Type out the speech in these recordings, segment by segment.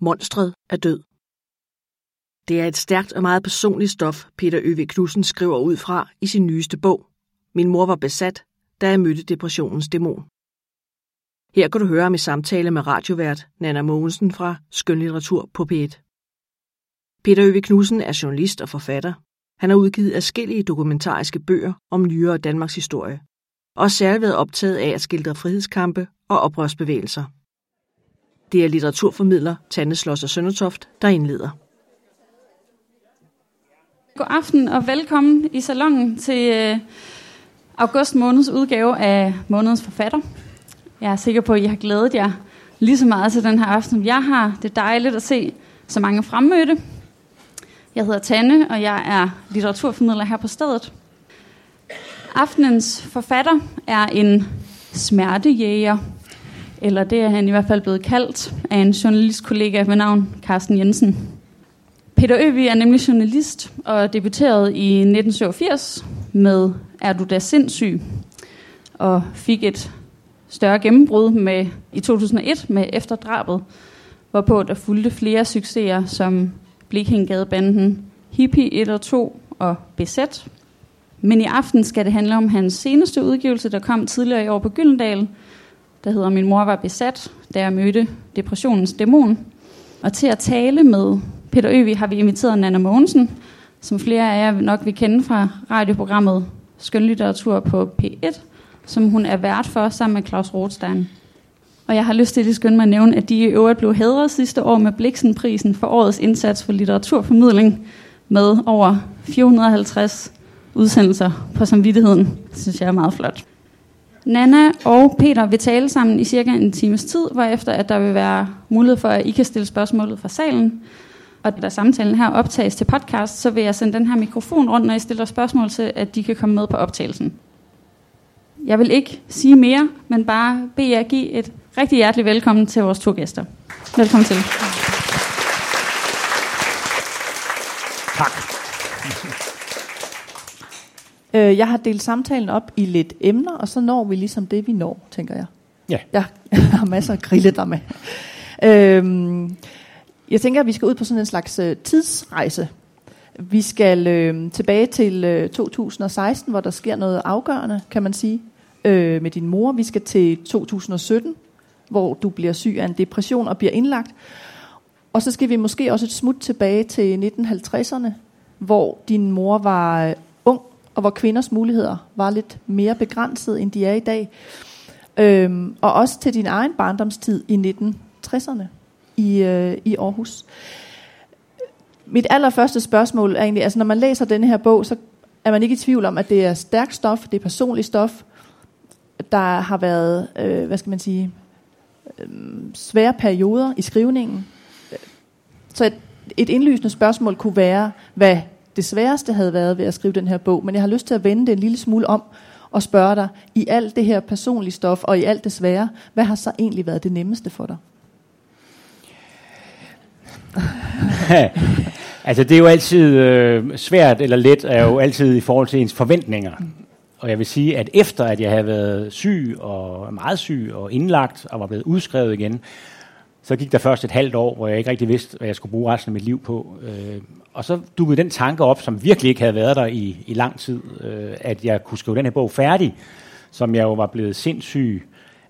Monstret er død. Det er et stærkt og meget personligt stof, Peter Øve Knudsen skriver ud fra i sin nyeste bog. Min mor var besat, da jeg mødte depressionens dæmon. Her kan du høre ham i samtale med radiovært Nana Mogensen fra Skønlitteratur på P1. Peter Øve Knudsen er journalist og forfatter. Han har udgivet adskillige dokumentariske bøger om nyere Danmarks historie, og særligt været optaget af at skildre frihedskampe og oprørsbevægelser. Det er litteraturformidler Tanne Slosser Søndertoft, der indleder. God aften og velkommen i salongen til øh, august måneds udgave af månedens forfatter. Jeg er sikker på, at I har glædet jer lige så meget til den her aften, som jeg har. Det er dejligt at se så mange fremmødte. Jeg hedder Tanne, og jeg er litteraturformidler her på stedet. Aftenens forfatter er en smertejæger, eller det er han i hvert fald blevet kaldt af en journalistkollega ved navn Carsten Jensen. Peter Øvig er nemlig journalist og debuterede i 1987 med Er du da sindssyg? og fik et større gennembrud med, i 2001 med Efterdrabet, hvorpå der fulgte flere succeser som Blikhingadebanden, Hippie 1 og 2 og BZ. Men i aften skal det handle om hans seneste udgivelse, der kom tidligere i år på Gyldendal, der hedder Min mor var besat, da jeg mødte depressionens dæmon. Og til at tale med Peter Øvig har vi inviteret Nana Mogensen, som flere af jer nok vil kende fra radioprogrammet Skønlitteratur på P1, som hun er vært for sammen med Claus Rothstein. Og jeg har lyst til at skynde mig at nævne, at de i øvrigt blev hædret sidste år med Bliksenprisen for årets indsats for litteraturformidling med over 450 udsendelser på samvittigheden. Det synes jeg er meget flot. Nana og Peter vil tale sammen i cirka en times tid, hvorefter at der vil være mulighed for, at I kan stille spørgsmålet fra salen. Og da samtalen her optages til podcast, så vil jeg sende den her mikrofon rundt, når I stiller spørgsmål til, at de kan komme med på optagelsen. Jeg vil ikke sige mere, men bare bede jer give et rigtig hjerteligt velkommen til vores to gæster. Velkommen til. Tak. Øh, jeg har delt samtalen op i lidt emner, og så når vi ligesom det, vi når, tænker jeg. Ja. Jeg har masser af grille der med. Øhm, jeg tænker, at vi skal ud på sådan en slags øh, tidsrejse. Vi skal øh, tilbage til øh, 2016, hvor der sker noget afgørende, kan man sige, øh, med din mor. Vi skal til 2017, hvor du bliver syg af en depression og bliver indlagt. Og så skal vi måske også et smut tilbage til 1950'erne, hvor din mor var øh, og hvor kvinders muligheder var lidt mere begrænset, end de er i dag. Øhm, og også til din egen barndomstid i 1960'erne i, øh, i Aarhus. Mit allerførste spørgsmål er egentlig, altså når man læser denne her bog, så er man ikke i tvivl om, at det er stærkt stof, det er personligt stof. Der har været, øh, hvad skal man sige, øh, svære perioder i skrivningen. Så et, et indlysende spørgsmål kunne være, hvad det sværeste havde været ved at skrive den her bog, men jeg har lyst til at vende det en lille smule om og spørge dig, i alt det her personlige stof og i alt det svære, hvad har så egentlig været det nemmeste for dig? altså det er jo altid øh, svært eller let, er jo altid i forhold til ens forventninger. Og jeg vil sige, at efter at jeg havde været syg og meget syg og indlagt og var blevet udskrevet igen, så gik der først et halvt år, hvor jeg ikke rigtig vidste, hvad jeg skulle bruge resten af mit liv på. Øh, og så dukkede den tanke op, som virkelig ikke havde været der i, i lang tid, øh, at jeg kunne skrive den her bog færdig, som jeg jo var blevet sindssyg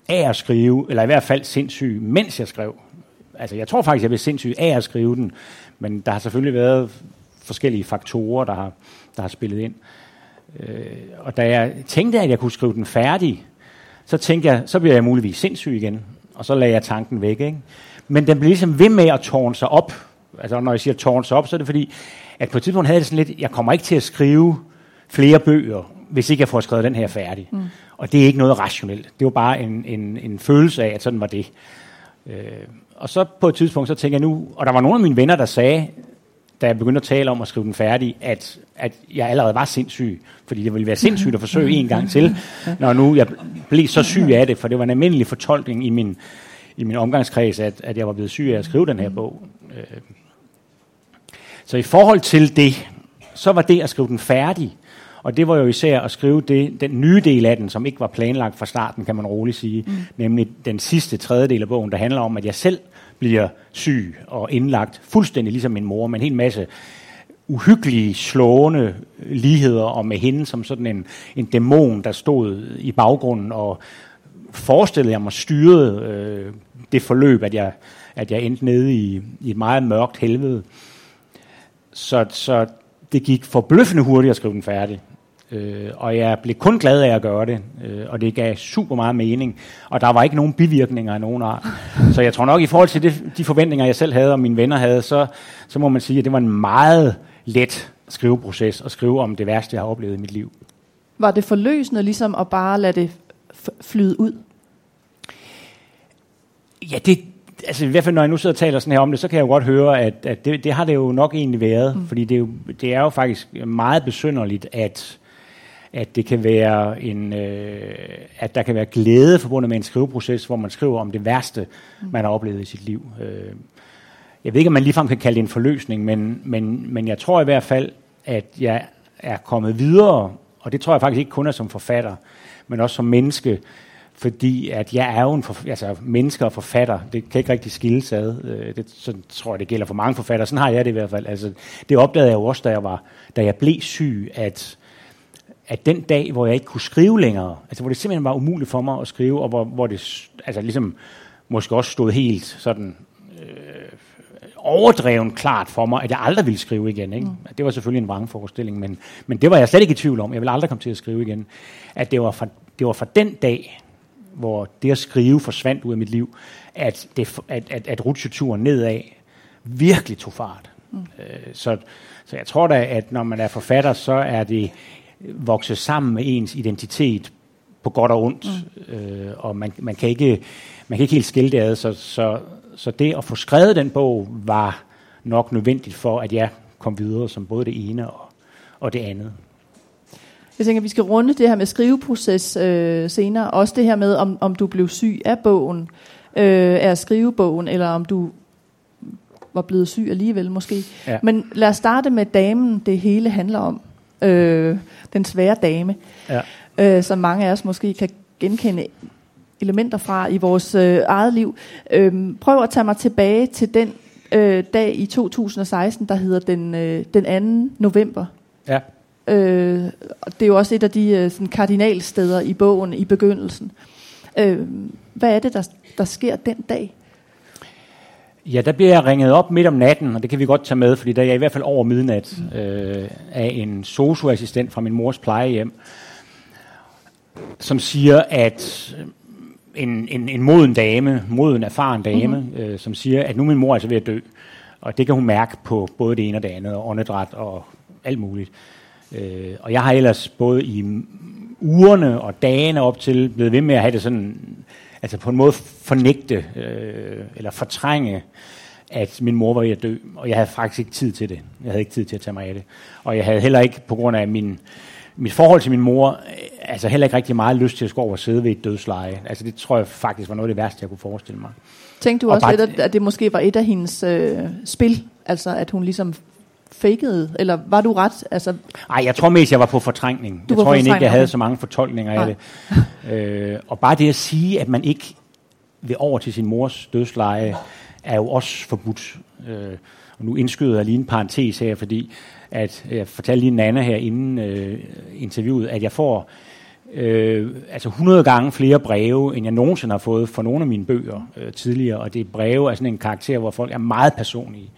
af at skrive, eller i hvert fald sindssyg, mens jeg skrev. Altså jeg tror faktisk, jeg blev sindssyg af at skrive den, men der har selvfølgelig været forskellige faktorer, der har, der har spillet ind. Øh, og da jeg tænkte, at jeg kunne skrive den færdig, så tænkte jeg, så bliver jeg muligvis sindssyg igen. Og så lagde jeg tanken væk. Ikke? Men den blev ligesom ved med at tårne sig op. Altså når jeg siger tårne sig op, så er det fordi, at på et tidspunkt havde jeg sådan lidt, jeg kommer ikke til at skrive flere bøger, hvis ikke jeg får skrevet den her færdig. Mm. Og det er ikke noget rationelt. Det var bare en, en, en følelse af, at sådan var det. Øh, og så på et tidspunkt, så tænker jeg nu, og der var nogle af mine venner, der sagde, da jeg begyndte at tale om at skrive den færdig, at, at jeg allerede var sindssyg. Fordi det ville være sindssygt at forsøge en gang til, når nu jeg blev så syg af det, for det var en almindelig fortolkning i min, i min omgangskreds, at, at jeg var blevet syg af at skrive den her bog. Øh. Så i forhold til det, så var det at skrive den færdig, og det var jo især at skrive det, den nye del af den, som ikke var planlagt fra starten, kan man roligt sige, mm. nemlig den sidste tredjedel af bogen, der handler om, at jeg selv bliver syg og indlagt, fuldstændig ligesom min mor, med en hel masse uhyggelige, slående ligheder, og med hende som sådan en, en dæmon, der stod i baggrunden, og forestillede jeg mig styrede øh, det forløb, at jeg, at jeg endte nede i, i et meget mørkt helvede. Så, så det gik forbløffende hurtigt at skrive den færdig. Øh, og jeg blev kun glad af at gøre det, øh, og det gav super meget mening. Og der var ikke nogen bivirkninger af nogen art. Så jeg tror nok, i forhold til det, de forventninger, jeg selv havde og mine venner havde, så, så må man sige, at det var en meget let skriveproces at skrive om det værste, jeg har oplevet i mit liv. Var det forløsende ligesom at bare lade det flyde ud? Ja, det, altså i hvert fald når jeg nu sidder og taler sådan her om det, så kan jeg jo godt høre, at, at det, det har det jo nok egentlig været. Mm. Fordi det er, jo, det er jo faktisk meget besynderligt, at at det kan være en, øh, at der kan være glæde forbundet med en skriveproces, hvor man skriver om det værste, mm. man har oplevet i sit liv. Øh, jeg ved ikke, om man ligefrem kan kalde det en forløsning, men, men, men jeg tror i hvert fald, at jeg er kommet videre, og det tror jeg faktisk ikke kun er som forfatter, men også som menneske, fordi at jeg er jo en for, altså menneske og forfatter, det kan ikke rigtig skilles ad. Øh, det, sådan tror jeg, det gælder for mange forfattere. Sådan har jeg det i hvert fald. Altså, det opdagede jeg jo også, da jeg, var, da jeg blev syg, at at den dag, hvor jeg ikke kunne skrive længere, altså hvor det simpelthen var umuligt for mig at skrive, og hvor, hvor det altså ligesom måske også stod helt sådan overdreven klart for mig, at jeg aldrig ville skrive igen. Ikke? Mm. Det var selvfølgelig en vrangforestilling, men, men det var jeg slet ikke i tvivl om. Jeg ville aldrig komme til at skrive igen. At det var fra, det var fra den dag, hvor det at skrive forsvandt ud af mit liv, at, det, at, at, at rutsjeturen nedad virkelig tog fart. Mm. Øh, så, så jeg tror da, at når man er forfatter, så er det vokse sammen med ens identitet på godt og ondt, mm. øh, og man, man, kan ikke, man kan ikke helt skille det ad, så, så, så det at få skrevet den bog var nok nødvendigt for, at jeg kom videre som både det ene og, og det andet. Jeg tænker, at vi skal runde det her med skriveproces øh, senere. Også det her med, om, om du blev syg af bogen, øh, af at skrive bogen, eller om du var blevet syg alligevel måske. Ja. Men lad os starte med damen, det hele handler om øh, den svære dame, ja. øh, som mange af os måske kan genkende elementer fra i vores øh, eget liv. Øh, prøv at tage mig tilbage til den øh, dag i 2016, der hedder den, øh, den 2. november. Ja. Øh, det er jo også et af de øh, sådan kardinalsteder i bogen i begyndelsen. Øh, hvad er det, der, der sker den dag? Ja, der bliver jeg ringet op midt om natten, og det kan vi godt tage med, fordi der er jeg i hvert fald over midnat mm. øh, af en socioassistent fra min mors plejehjem, som siger, at en, en, en moden dame, moden erfaren dame, mm-hmm. øh, som siger, at nu er min mor altså ved at dø. Og det kan hun mærke på både det ene og det andet, og åndedræt og alt muligt. Øh, og jeg har ellers både i ugerne og dagene op til blevet ved med at have det sådan altså på en måde fornægte øh, eller fortrænge, at min mor var i at dø, og jeg havde faktisk ikke tid til det. Jeg havde ikke tid til at tage mig af det. Og jeg havde heller ikke, på grund af min, mit forhold til min mor, øh, altså heller ikke rigtig meget lyst til at gå over og sidde ved et dødsleje. Altså det tror jeg faktisk var noget af det værste, jeg kunne forestille mig. Tænkte du og også bare, lidt, at det måske var et af hendes øh, spil? Altså at hun ligesom fakede, eller var du ret? Altså, Nej, jeg tror mest, jeg var på fortrængning. Du jeg tror egentlig ikke, jeg havde så mange fortolkninger Nej. af det. øh, og bare det at sige, at man ikke vil over til sin mors dødsleje, er jo også forbudt. Øh, og nu indskyder jeg lige en parentes her, fordi at jeg fortalte lige Nana her inden øh, interviewet, at jeg får øh, altså 100 gange flere breve, end jeg nogensinde har fået for nogle af mine bøger øh, tidligere, og det er breve af sådan en karakter, hvor folk er meget personlige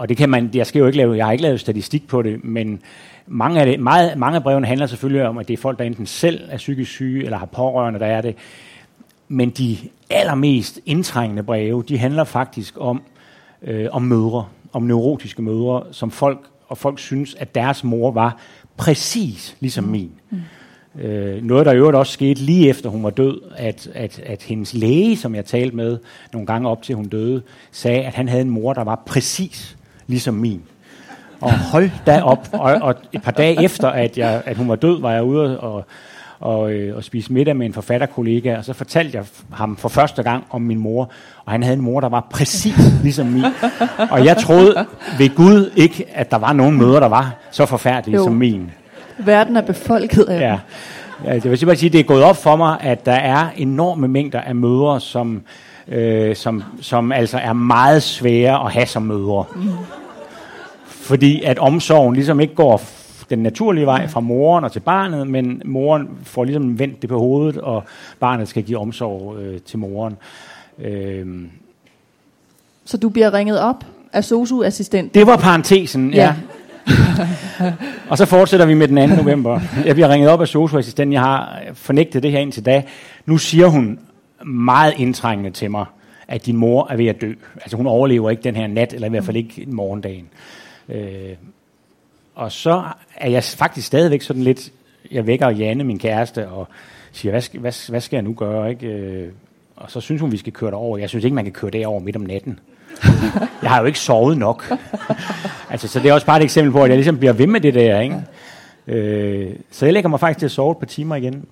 og det kan man, jeg skal jo ikke lave, jeg har ikke lavet statistik på det, men mange af, det, meget, mange af brevene handler selvfølgelig om, at det er folk, der enten selv er psykisk syge, eller har pårørende, der er det. Men de allermest indtrængende breve, de handler faktisk om, øh, om mødre, om neurotiske mødre, som folk, og folk synes, at deres mor var præcis ligesom mm. min. Mm. Øh, noget, der i øvrigt også skete lige efter hun var død, at, at, at hendes læge, som jeg talte med nogle gange op til hun døde, sagde, at han havde en mor, der var præcis ligesom min. Og hold da op. Og, og et par dage efter, at, jeg, at hun var død, var jeg ude og, og, øh, og spise middag med en forfatterkollega, og så fortalte jeg ham for første gang om min mor, og han havde en mor, der var præcis ligesom min. Og jeg troede ved Gud ikke, at der var nogen møder, der var så forfærdelige jo. som min. Verden er befolket af ja. ja. Jeg vil simpelthen sige, at det er gået op for mig, at der er enorme mængder af møder, som øh, som, som altså er meget svære at have som mødre. Mm. Fordi at omsorgen ligesom ikke går den naturlige vej fra moren og til barnet, men moren får ligesom vendt det på hovedet, og barnet skal give omsorg øh, til moren. Øh, Så du bliver ringet op af sosu-assistent? det var parentesen, ja. Ja. Og så fortsætter vi med den 2. november. Jeg bliver ringet op af socioassistenten. Jeg har fornægtet det her indtil da. Nu siger hun meget indtrængende til mig, at din mor er ved at dø. Altså hun overlever ikke den her nat, eller i hvert fald ikke morgendagen. Øh, og så er jeg faktisk stadigvæk sådan lidt, jeg vækker Janne, min kæreste, og siger, hvad skal, hvad, hvad skal jeg nu gøre? Ikke? Øh, og så synes hun, vi skal køre derover. Jeg synes ikke, man kan køre derover midt om natten. Jeg har jo ikke sovet nok. altså, så det er også bare et eksempel på, at jeg ligesom bliver ved med det der. Ikke? Øh, så jeg lægger mig faktisk til at sove et par timer igen.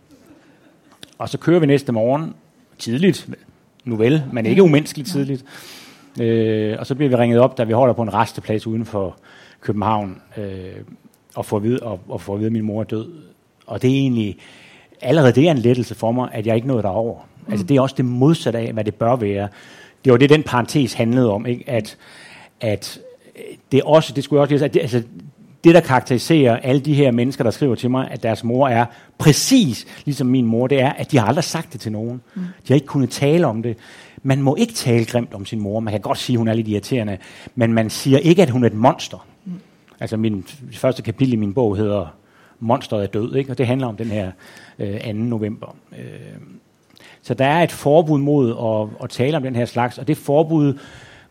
Og så kører vi næste morgen tidligt. Nu vel, men ikke umenneskeligt tidligt. Øh, og så bliver vi ringet op, da vi holder på en resteplads uden for København, øh, og får at vide, og, og får at vide, at min mor er død. Og det er egentlig, allerede det er en lettelse for mig, at jeg ikke nåede derover. Mm. Altså det er også det modsatte af, hvad det bør være. Det var det, den parentes handlede om, ikke? At, at det er også, det skulle jeg også lige at det, altså, det, der karakteriserer alle de her mennesker, der skriver til mig, at deres mor er præcis ligesom min mor, det er, at de har aldrig sagt det til nogen. Mm. De har ikke kunnet tale om det. Man må ikke tale grimt om sin mor. Man kan godt sige, at hun er lidt irriterende, men man siger ikke, at hun er et monster. Altså min første kapitel i min bog hedder Monsteret er død, ikke? og det handler om den her øh, 2. november. Øh, så der er et forbud mod at, at tale om den her slags, og det forbud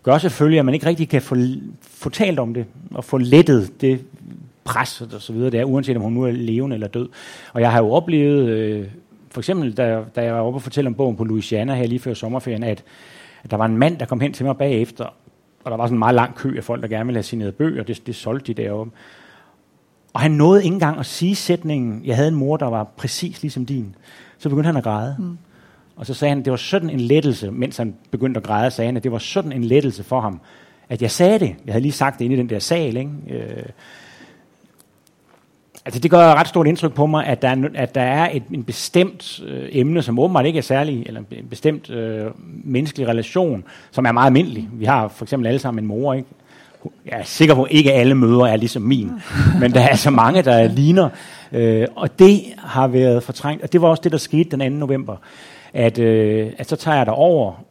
gør selvfølgelig, at man ikke rigtig kan få, få talt om det, og få lettet det pres og så videre, det er, uanset om hun nu er levende eller død. Og jeg har jo oplevet, øh, for eksempel da, da jeg var oppe og fortælle om bogen på Louisiana her lige før sommerferien, at, at der var en mand, der kom hen til mig bagefter, og der var sådan en meget lang kø af folk, der gerne ville have signeret bøger, det, det solgte de deroppe. Og han nåede ikke engang at sige sætningen, jeg havde en mor, der var præcis ligesom din. Så begyndte han at græde. Mm. Og så sagde han, det var sådan en lettelse, mens han begyndte at græde, sagde han, at det var sådan en lettelse for ham, at jeg sagde det. Jeg havde lige sagt det inde i den der sal. Ikke? Øh, altså det gør ret stort indtryk på mig, at der er, at der er et en bestemt øh, emne, som åbenbart ikke er særlig, eller en bestemt øh, menneskelig relation, som er meget almindelig. Vi har for eksempel alle sammen en mor, ikke? Jeg er sikker på, at ikke alle mødre er ligesom min, men der er så mange, der ligner. Øh, og det har været fortrængt, og det var også det, der skete den 2. november at, øh, at så tager jeg der over,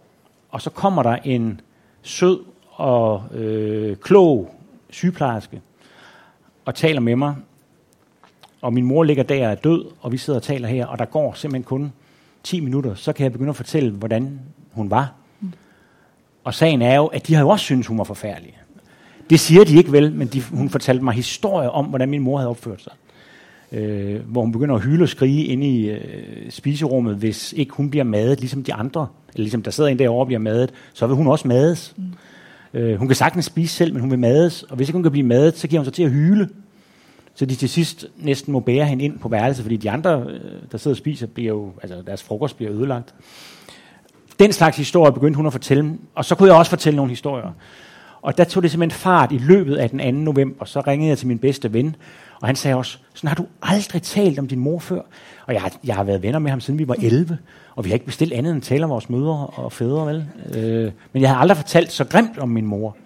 og så kommer der en sød og øh, klog sygeplejerske og taler med mig. Og min mor ligger der og er død, og vi sidder og taler her, og der går simpelthen kun 10 minutter, så kan jeg begynde at fortælle, hvordan hun var. Mm. Og sagen er jo, at de har jo også syntes, hun var forfærdelig. Det siger de ikke vel, men de, hun fortalte mig historier om, hvordan min mor havde opført sig øh, hvor hun begynder at hyle og skrige inde i øh, spiserummet, hvis ikke hun bliver madet, ligesom de andre, eller ligesom der sidder en derovre og bliver madet, så vil hun også mades. Mm. Øh, hun kan sagtens spise selv, men hun vil mades, og hvis ikke hun kan blive madet, så giver hun sig til at hyle. Så de til sidst næsten må bære hende ind på værelset, fordi de andre, øh, der sidder og spiser, bliver jo, altså deres frokost bliver ødelagt. Den slags historie begyndte hun at fortælle, og så kunne jeg også fortælle nogle historier. Og der tog det simpelthen fart i løbet af den 2. november. Så ringede jeg til min bedste ven, og han sagde også, sådan har du aldrig talt om din mor før. Og jeg, har, jeg har været venner med ham, siden vi var 11, og vi har ikke bestilt andet end at tale om vores mødre og fædre, vel? Øh, men jeg havde aldrig fortalt så grimt om min mor.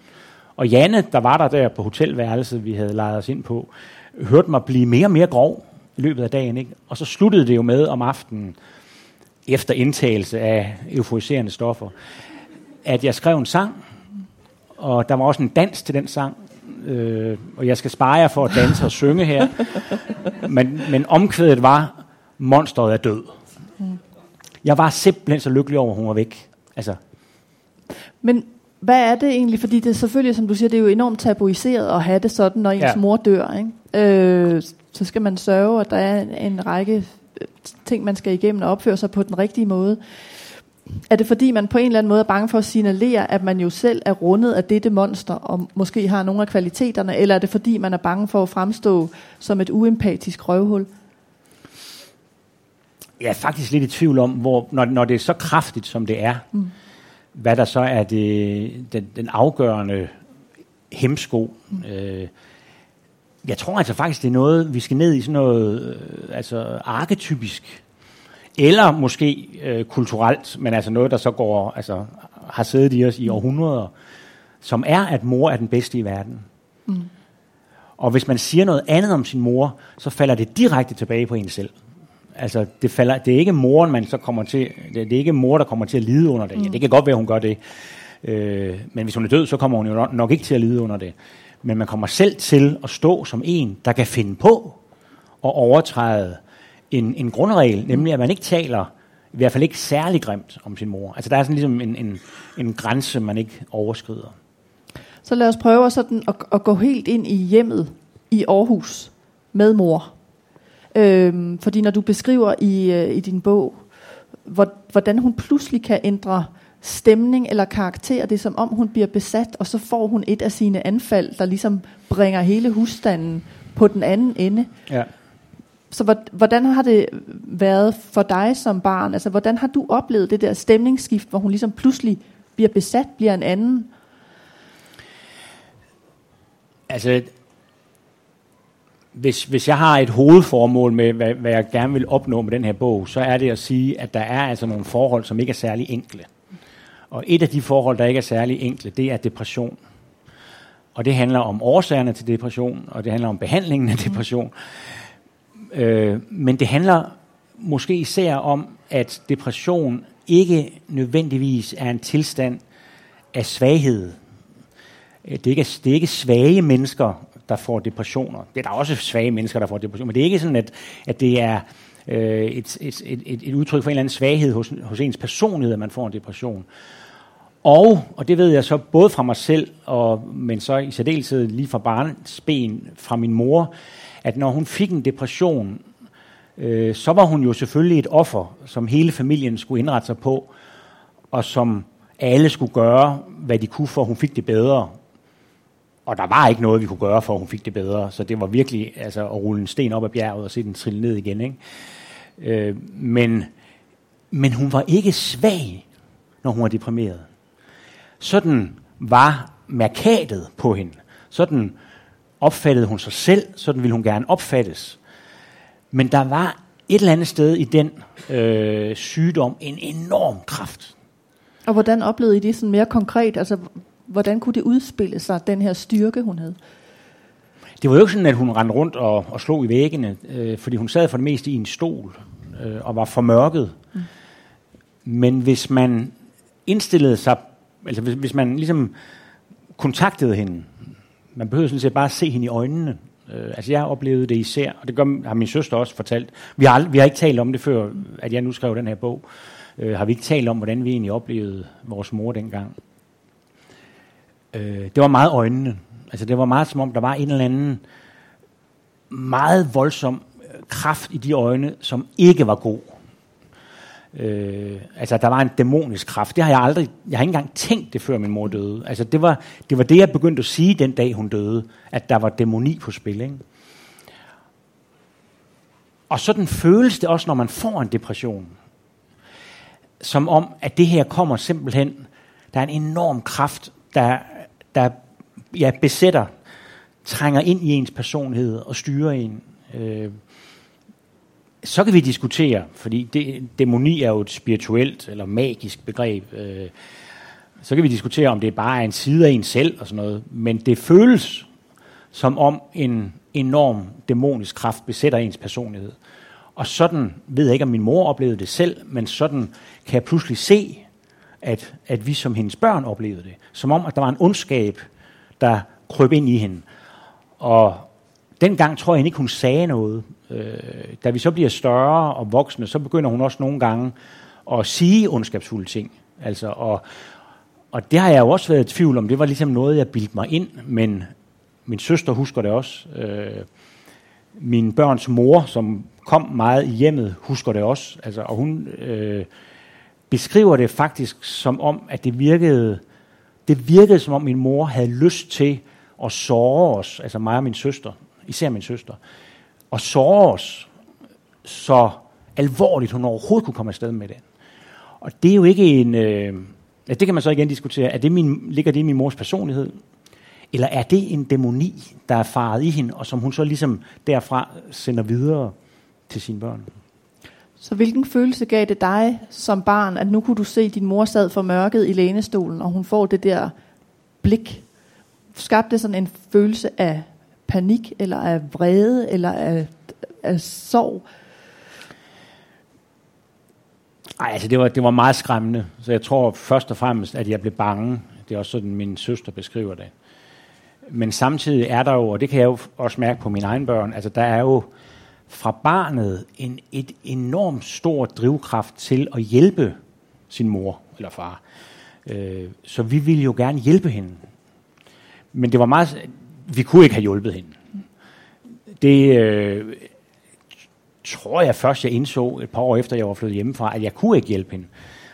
Og Janne, der var der der på hotelværelset, vi havde lejet os ind på, hørte mig blive mere og mere grov i løbet af dagen. Ikke? Og så sluttede det jo med om aftenen, efter indtagelse af euforiserende stoffer, at jeg skrev en sang, og der var også en dans til den sang, øh, og jeg skal spare jer for at danse og synge her, men, men omkvædet var, monsteret er død. Jeg var simpelthen så lykkelig over, at hun var væk. Altså. Men hvad er det egentlig? Fordi det er selvfølgelig, som du siger, det er jo enormt tabuiseret at have det sådan, når ens ja. mor dør. Ikke? Øh, så skal man sørge, at der er en, række øh, ting, man skal igennem og opføre sig på den rigtige måde. Er det fordi, man på en eller anden måde er bange for at signalere, at man jo selv er rundet af dette monster, og måske har nogle af kvaliteterne, eller er det fordi, man er bange for at fremstå som et uempatisk røvhul? Jeg er faktisk lidt i tvivl om, hvor, når, når det er så kraftigt, som det er, mm. Hvad der så er det, den, den afgørende hemsko. Øh, jeg tror altså faktisk, det er noget, vi skal ned i sådan noget øh, altså arketypisk Eller måske øh, kulturelt, men altså noget, der så går, altså, har siddet i os i århundreder, som er, at mor er den bedste i verden. Mm. Og hvis man siger noget andet om sin mor, så falder det direkte tilbage på en selv. Altså, det, falder, det er ikke moren, man så kommer til, det, det er ikke mor, der kommer til at lide under det. Mm. Ja, det kan godt være, hun gør det. Øh, men hvis hun er død, så kommer hun jo nok, ikke til at lide under det. Men man kommer selv til at stå som en, der kan finde på at overtræde en, en grundregel, nemlig at man ikke taler, i hvert fald ikke særlig grimt om sin mor. Altså der er sådan ligesom en, en, en grænse, man ikke overskrider. Så lad os prøve sådan at, at gå helt ind i hjemmet i Aarhus med mor. Øhm, fordi når du beskriver i, øh, i din bog, hvor, hvordan hun pludselig kan ændre stemning eller karakter, det er som om hun bliver besat, og så får hun et af sine anfald, der ligesom bringer hele husstanden på den anden ende. Ja. Så hvordan har det været for dig som barn? Altså, hvordan har du oplevet det der stemningsskift, hvor hun ligesom pludselig bliver besat, bliver en anden? Altså, hvis, hvis jeg har et hovedformål med, hvad, hvad jeg gerne vil opnå med den her bog, så er det at sige, at der er altså nogle forhold, som ikke er særlig enkle. Og et af de forhold, der ikke er særlig enkle, det er depression. Og det handler om årsagerne til depression, og det handler om behandlingen af depression. Øh, men det handler måske især om, at depression ikke nødvendigvis er en tilstand af svaghed. Det er ikke, det er ikke svage mennesker, der får depressioner. Det er der også svage mennesker, der får depressioner, men det er ikke sådan, at, at det er øh, et, et, et, et udtryk for en eller anden svaghed hos, hos ens personlighed, at man får en depression. Og, og det ved jeg så både fra mig selv, og, men så i særdeleshed lige fra barnsben fra min mor, at når hun fik en depression, øh, så var hun jo selvfølgelig et offer, som hele familien skulle indrette sig på, og som alle skulle gøre, hvad de kunne for, at hun fik det bedre. Og der var ikke noget, vi kunne gøre for, at hun fik det bedre. Så det var virkelig altså, at rulle en sten op ad bjerget og se den trille ned igen. Ikke? Øh, men, men hun var ikke svag, når hun var deprimeret. Sådan var markatet på hende. Sådan opfattede hun sig selv, sådan ville hun gerne opfattes. Men der var et eller andet sted i den øh, sygdom en enorm kraft. Og hvordan oplevede I det sådan mere konkret? Altså, hvordan kunne det udspille sig, den her styrke, hun havde? Det var jo ikke sådan, at hun rendte rundt og, og slog i væggene, øh, fordi hun sad for det meste i en stol øh, og var formørket. Mm. Men hvis man indstillede sig, altså hvis, hvis man ligesom kontaktede hende, man behøver sådan set bare at se hende i øjnene. Øh, altså jeg oplevede det især, og det gør, har min søster også fortalt. Vi har, vi har ikke talt om det før, at jeg nu skrev den her bog. Øh, har vi ikke talt om, hvordan vi egentlig oplevede vores mor dengang. Øh, det var meget øjnene. Altså det var meget som om, der var en eller anden meget voldsom øh, kraft i de øjne, som ikke var god. Øh, altså, der var en dæmonisk kraft. Det har jeg aldrig, jeg har ikke engang tænkt det, før min mor døde. Altså, det var, det var det, jeg begyndte at sige den dag, hun døde, at der var dæmoni på spil. Ikke? Og sådan føles det også, når man får en depression. Som om, at det her kommer simpelthen, der er en enorm kraft, der, der ja, besætter, trænger ind i ens personlighed og styrer en. Øh, så kan vi diskutere, fordi det, dæmoni er jo et spirituelt eller magisk begreb. Øh, så kan vi diskutere, om det bare er en side af en selv og sådan noget. Men det føles som om en enorm dæmonisk kraft besætter ens personlighed. Og sådan ved jeg ikke, om min mor oplevede det selv, men sådan kan jeg pludselig se, at, at vi som hendes børn oplevede det. Som om, at der var en ondskab, der krøb ind i hende. Og dengang tror jeg ikke, hun sagde noget, Øh, da vi så bliver større og voksne, så begynder hun også nogle gange at sige ondskabsfulde ting. Altså, og, og det har jeg jo også været i tvivl om. Det var ligesom noget, jeg bildte mig ind, men min søster husker det også. Øh, min børns mor, som kom meget i hjemmet, husker det også. Altså, og hun øh, beskriver det faktisk som om, at det virkede, det virkede som om min mor havde lyst til at såre os, altså mig og min søster, især min søster og såre os så alvorligt, hun overhovedet kunne komme afsted med det. Og det er jo ikke en... Øh, ja, det kan man så igen diskutere. Er det min, ligger det i min mors personlighed? Eller er det en dæmoni, der er faret i hende, og som hun så ligesom derfra sender videre til sine børn? Så hvilken følelse gav det dig som barn, at nu kunne du se, at din mor sad for mørket i lænestolen, og hun får det der blik? Skabte det sådan en følelse af panik, eller af vrede, eller af, af sorg? Nej, altså det var, det var meget skræmmende. Så jeg tror først og fremmest, at jeg blev bange. Det er også sådan, min søster beskriver det. Men samtidig er der jo, og det kan jeg jo også mærke på mine egne børn, altså der er jo fra barnet en et enormt stor drivkraft til at hjælpe sin mor eller far. Øh, så vi ville jo gerne hjælpe hende. Men det var meget, vi kunne ikke have hjulpet hende. Det øh, tror jeg først, jeg indså et par år efter, jeg var flyttet hjemmefra, at jeg kunne ikke hjælpe hende.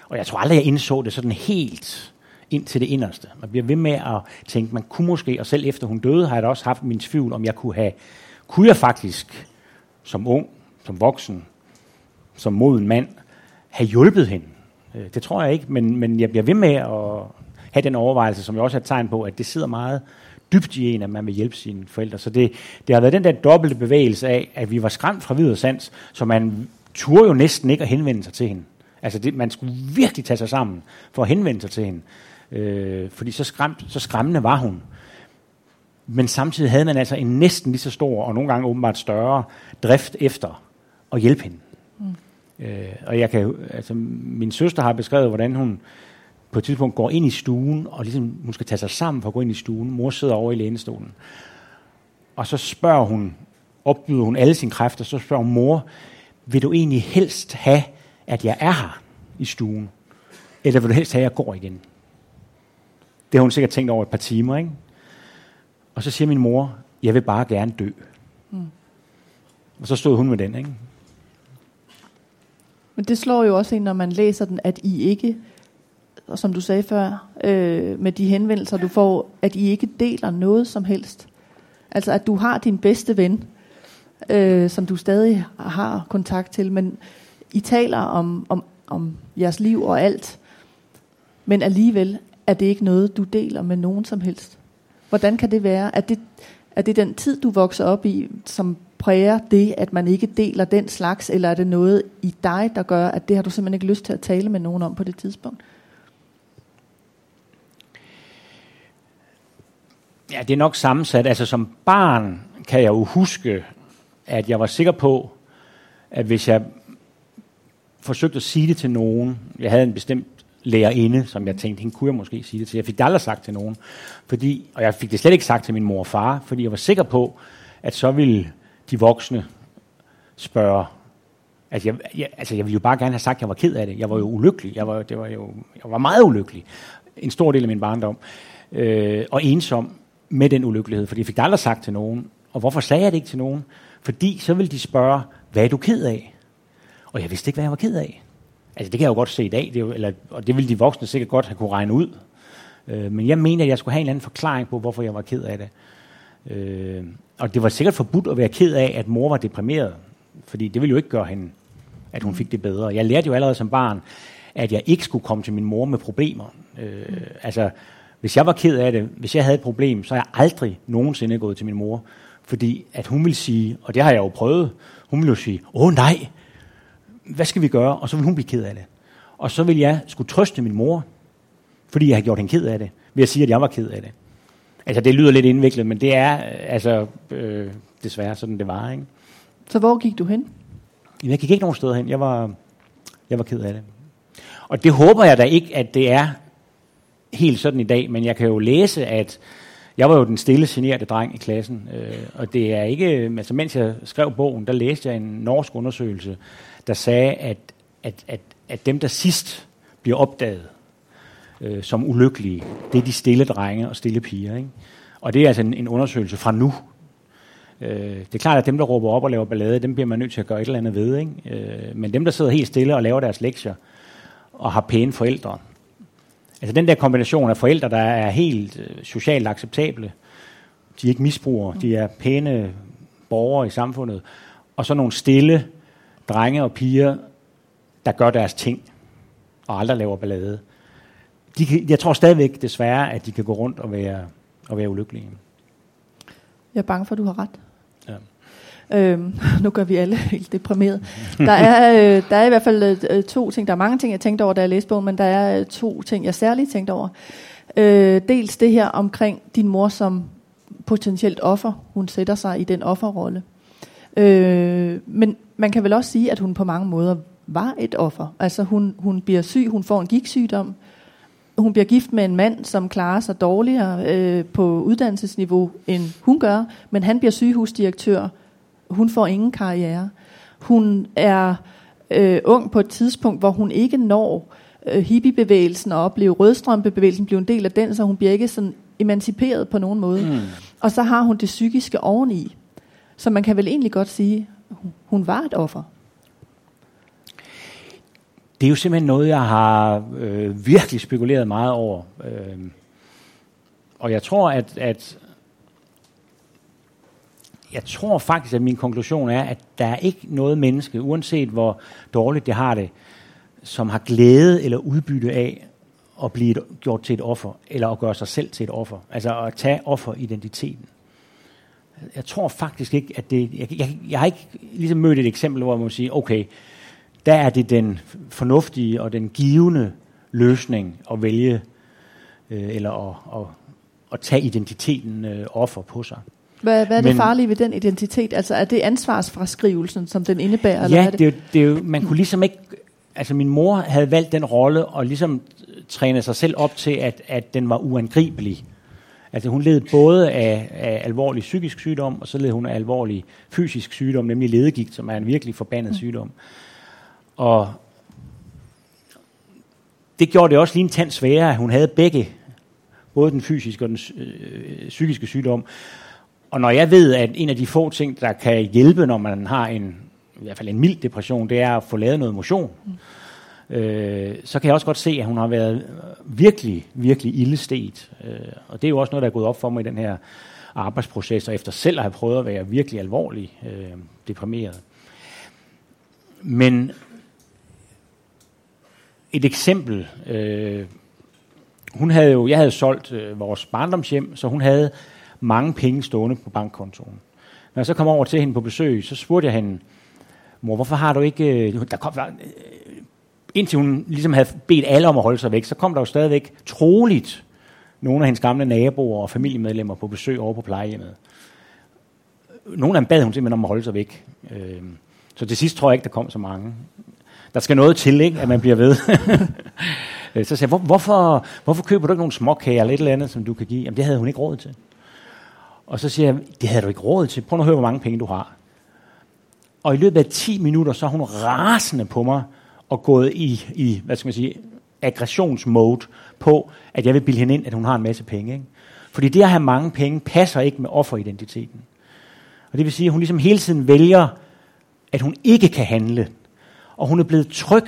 Og jeg tror aldrig, jeg indså det sådan helt ind til det inderste. Man bliver ved med at tænke, man kunne måske, og selv efter hun døde, har jeg da også haft min tvivl, om jeg kunne have, kunne jeg faktisk som ung, som voksen, som moden mand, have hjulpet hende. Øh, det tror jeg ikke, men, men jeg bliver ved med at have den overvejelse, som jeg også har tegn på, at det sidder meget dybt i en, at man vil hjælpe sine forældre. Så det, det har været den der dobbelte bevægelse af, at vi var skræmt fra videre sans, så man turde jo næsten ikke at henvende sig til hende. Altså det, man skulle virkelig tage sig sammen for at henvende sig til hende. Øh, fordi så, skræmt, så skræmmende var hun. Men samtidig havde man altså en næsten lige så stor, og nogle gange åbenbart større, drift efter at hjælpe hende. Mm. Øh, og jeg kan, altså, min søster har beskrevet, hvordan hun på et tidspunkt går ind i stuen, og ligesom, hun skal tage sig sammen for at gå ind i stuen. Mor sidder over i lænestolen. Og så spørger hun, opbyder hun alle sine kræfter, så spørger hun, mor, vil du egentlig helst have, at jeg er her i stuen? Eller vil du helst have, at jeg går igen? Det har hun sikkert tænkt over et par timer, ikke? Og så siger min mor, jeg vil bare gerne dø. Mm. Og så stod hun med den, ikke? Men det slår jo også ind, når man læser den, at I ikke, og som du sagde før, øh, med de henvendelser, du får, at I ikke deler noget som helst. Altså, at du har din bedste ven, øh, som du stadig har kontakt til, men I taler om, om, om jeres liv og alt, men alligevel er det ikke noget, du deler med nogen som helst. Hvordan kan det være? Er det, er det den tid, du vokser op i, som præger det, at man ikke deler den slags, eller er det noget i dig, der gør, at det har du simpelthen ikke lyst til at tale med nogen om på det tidspunkt? Ja, det er nok sammensat. Altså som barn kan jeg jo huske, at jeg var sikker på, at hvis jeg forsøgte at sige det til nogen, jeg havde en bestemt lærerinde, som jeg tænkte, hende kunne jeg måske sige det til. Jeg fik det aldrig sagt til nogen. Fordi, og jeg fik det slet ikke sagt til min mor og far, fordi jeg var sikker på, at så ville de voksne spørge. Altså jeg, jeg, altså jeg ville jo bare gerne have sagt, at jeg var ked af det. Jeg var jo ulykkelig. Jeg var, det var jo, jeg var meget ulykkelig. En stor del af min barndom. Øh, og ensom med den ulykkelighed, fordi jeg fik det aldrig sagt til nogen. Og hvorfor sagde jeg det ikke til nogen? Fordi så ville de spørge, hvad er du ked af? Og jeg vidste ikke, hvad jeg var ked af. Altså det kan jeg jo godt se i dag, det er jo, eller, og det ville de voksne sikkert godt have kunne regne ud. Øh, men jeg mener, at jeg skulle have en eller anden forklaring på, hvorfor jeg var ked af det. Øh, og det var sikkert forbudt at være ked af, at mor var deprimeret. Fordi det ville jo ikke gøre hende, at hun fik det bedre. Jeg lærte jo allerede som barn, at jeg ikke skulle komme til min mor med problemer. Øh, altså, hvis jeg var ked af det, hvis jeg havde et problem, så er jeg aldrig nogensinde gået til min mor. Fordi at hun ville sige, og det har jeg jo prøvet, hun ville jo sige, åh nej, hvad skal vi gøre? Og så vil hun blive ked af det. Og så vil jeg skulle trøste min mor, fordi jeg har gjort hende ked af det, ved at sige, at jeg var ked af det. Altså, det lyder lidt indviklet, men det er altså øh, desværre sådan, det var. Ikke? Så hvor gik du hen? Jeg gik ikke nogen steder hen. Jeg var, jeg var ked af det. Og det håber jeg da ikke, at det er helt sådan i dag, men jeg kan jo læse, at jeg var jo den stille, generede dreng i klassen, øh, og det er ikke, altså mens jeg skrev bogen, der læste jeg en norsk undersøgelse, der sagde, at, at, at, at dem, der sidst bliver opdaget øh, som ulykkelige, det er de stille drenge og stille piger. Ikke? Og det er altså en, en undersøgelse fra nu. Øh, det er klart, at dem, der råber op og laver ballade, dem bliver man nødt til at gøre et eller andet ved. Ikke? Øh, men dem, der sidder helt stille og laver deres lektier, og har pæne forældre, altså den der kombination af forældre, der er helt øh, socialt acceptable, de er ikke misbrugere, de er pæne borgere i samfundet, og så nogle stille, drenge og piger, der gør deres ting, og aldrig laver ballade. De kan, jeg tror stadigvæk desværre, at de kan gå rundt og være, og være ulykkelige. Jeg er bange for, at du har ret. Ja. Øhm, nu gør vi alle helt deprimeret. Der er, øh, der er i hvert fald øh, to ting. Der er mange ting, jeg tænkte over, da jeg læste bogen, men der er øh, to ting, jeg særligt tænkte over. Øh, dels det her omkring din mor som potentielt offer. Hun sætter sig i den offerrolle. Øh, men man kan vel også sige, at hun på mange måder var et offer. Altså hun, hun bliver syg, hun får en gigsygdom, hun bliver gift med en mand, som klarer sig dårligere øh, på uddannelsesniveau, end hun gør, men han bliver sygehusdirektør. Hun får ingen karriere. Hun er øh, ung på et tidspunkt, hvor hun ikke når øh, hippiebevægelsen og opleve rødstrømpebevægelsen, bliver en del af den, så hun bliver ikke sådan emanciperet på nogen måde. Mm. Og så har hun det psykiske oveni. Så man kan vel egentlig godt sige, hun var et offer. Det er jo simpelthen noget, jeg har øh, virkelig spekuleret meget over. Øh, og jeg tror, at, at jeg tror faktisk, at min konklusion er, at der er ikke noget menneske, uanset hvor dårligt det har det, som har glæde eller udbytte af at blive gjort til et offer, eller at gøre sig selv til et offer. Altså at tage offeridentiteten. Jeg tror faktisk ikke, at det... Jeg, jeg, jeg har ikke ligesom mødt et eksempel, hvor man må sige, okay, der er det den fornuftige og den givende løsning at vælge, øh, eller at, at, at tage identiteten øh, offer på sig. Hvad, hvad er det Men, farlige ved den identitet? Altså er det ansvarsfraskrivelsen, som den indebærer? Eller ja, er det? Det, det er jo, man kunne ligesom ikke... Altså min mor havde valgt den rolle og ligesom trænet sig selv op til, at, at den var uangribelig. Altså hun led både af, af alvorlig psykisk sygdom, og så led hun af alvorlig fysisk sygdom, nemlig ledegigt, som er en virkelig forbandet mm. sygdom. Og det gjorde det også lige en tand sværere, at hun havde begge, både den fysiske og den øh, psykiske sygdom. Og når jeg ved, at en af de få ting, der kan hjælpe, når man har en, i hvert fald en mild depression, det er at få lavet noget motion. Mm. Øh, så kan jeg også godt se, at hun har været virkelig, virkelig ildestet. Øh, og det er jo også noget, der er gået op for mig i den her arbejdsproces, og efter selv at have prøvet at være virkelig alvorlig øh, deprimeret. Men et eksempel. Øh, hun havde jo, jeg havde solgt øh, vores barndomshjem, så hun havde mange penge stående på bankkontoen. Når jeg så kom over til hende på besøg, så spurgte jeg hende, mor, hvorfor har du ikke... Øh, der kom, indtil hun ligesom havde bedt alle om at holde sig væk, så kom der jo stadigvæk troligt nogle af hendes gamle naboer og familiemedlemmer på besøg over på plejehjemmet. Nogle af dem bad hun simpelthen om at holde sig væk. Øh, så til sidst tror jeg ikke, der kom så mange der skal noget til, ikke, at man bliver ved. så sagde jeg, Hvor, hvorfor, hvorfor køber du ikke nogle småkager eller et eller andet, som du kan give? Jamen, det havde hun ikke råd til. Og så siger jeg, det havde du ikke råd til. Prøv at høre, hvor mange penge du har. Og i løbet af 10 minutter, så er hun rasende på mig og gået i, i hvad skal man sige, aggressionsmode på, at jeg vil bilde hende ind, at hun har en masse penge. Ikke? Fordi det at have mange penge passer ikke med offeridentiteten. Og det vil sige, at hun ligesom hele tiden vælger, at hun ikke kan handle og hun er blevet tryg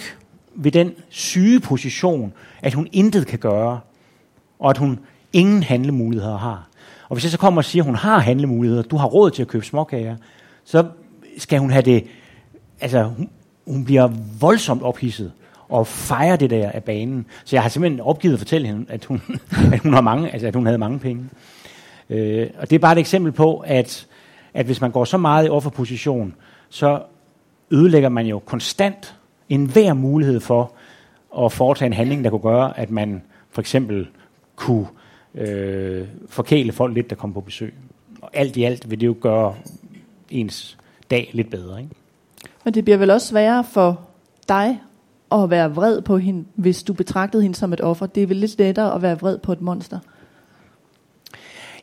ved den syge position, at hun intet kan gøre, og at hun ingen handlemuligheder har. Og hvis jeg så kommer og siger, at hun har handlemuligheder, du har råd til at købe småkager, så skal hun have det, altså hun, bliver voldsomt ophidset og fejrer det der af banen. Så jeg har simpelthen opgivet at fortælle hende, at hun, at hun, har mange, altså, at hun havde mange penge. Øh, og det er bare et eksempel på, at, at hvis man går så meget i offerposition, så ødelægger man jo konstant enhver mulighed for at foretage en handling, der kunne gøre, at man for eksempel kunne øh, forkæle folk lidt, der kom på besøg. Og alt i alt vil det jo gøre ens dag lidt bedre. Ikke? Men det bliver vel også sværere for dig at være vred på hende, hvis du betragtede hende som et offer. Det er vel lidt lettere at være vred på et monster.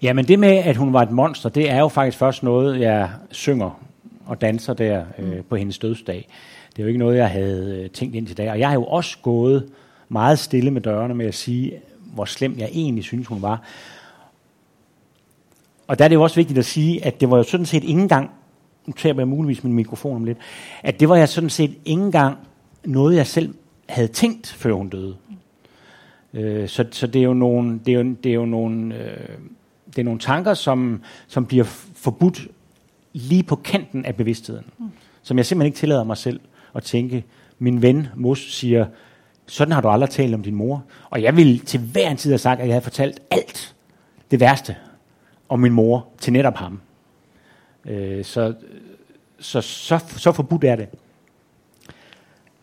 Ja, men det med, at hun var et monster, det er jo faktisk først noget, jeg synger og danser der øh, mm. på hendes dødsdag. Det er jo ikke noget, jeg havde øh, tænkt ind til dag. Og jeg har jo også gået meget stille med dørene med at sige, hvor slem jeg egentlig synes, hun var. Og der er det jo også vigtigt at sige, at det var jo sådan set ingen gang, nu tager jeg muligvis min mikrofon om lidt, at det var jeg sådan set ingen gang noget, jeg selv havde tænkt, før hun døde. Øh, så, så det er jo nogle, det er jo, det er jo nogle, øh, det er nogle tanker, som, som bliver forbudt lige på kanten af bevidstheden, mm. som jeg simpelthen ikke tillader mig selv at tænke. Min ven Mos siger, sådan har du aldrig talt om din mor. Og jeg vil til hver en tid have sagt, at jeg havde fortalt alt det værste om min mor til netop ham. Øh, så, så, så, så forbudt er det.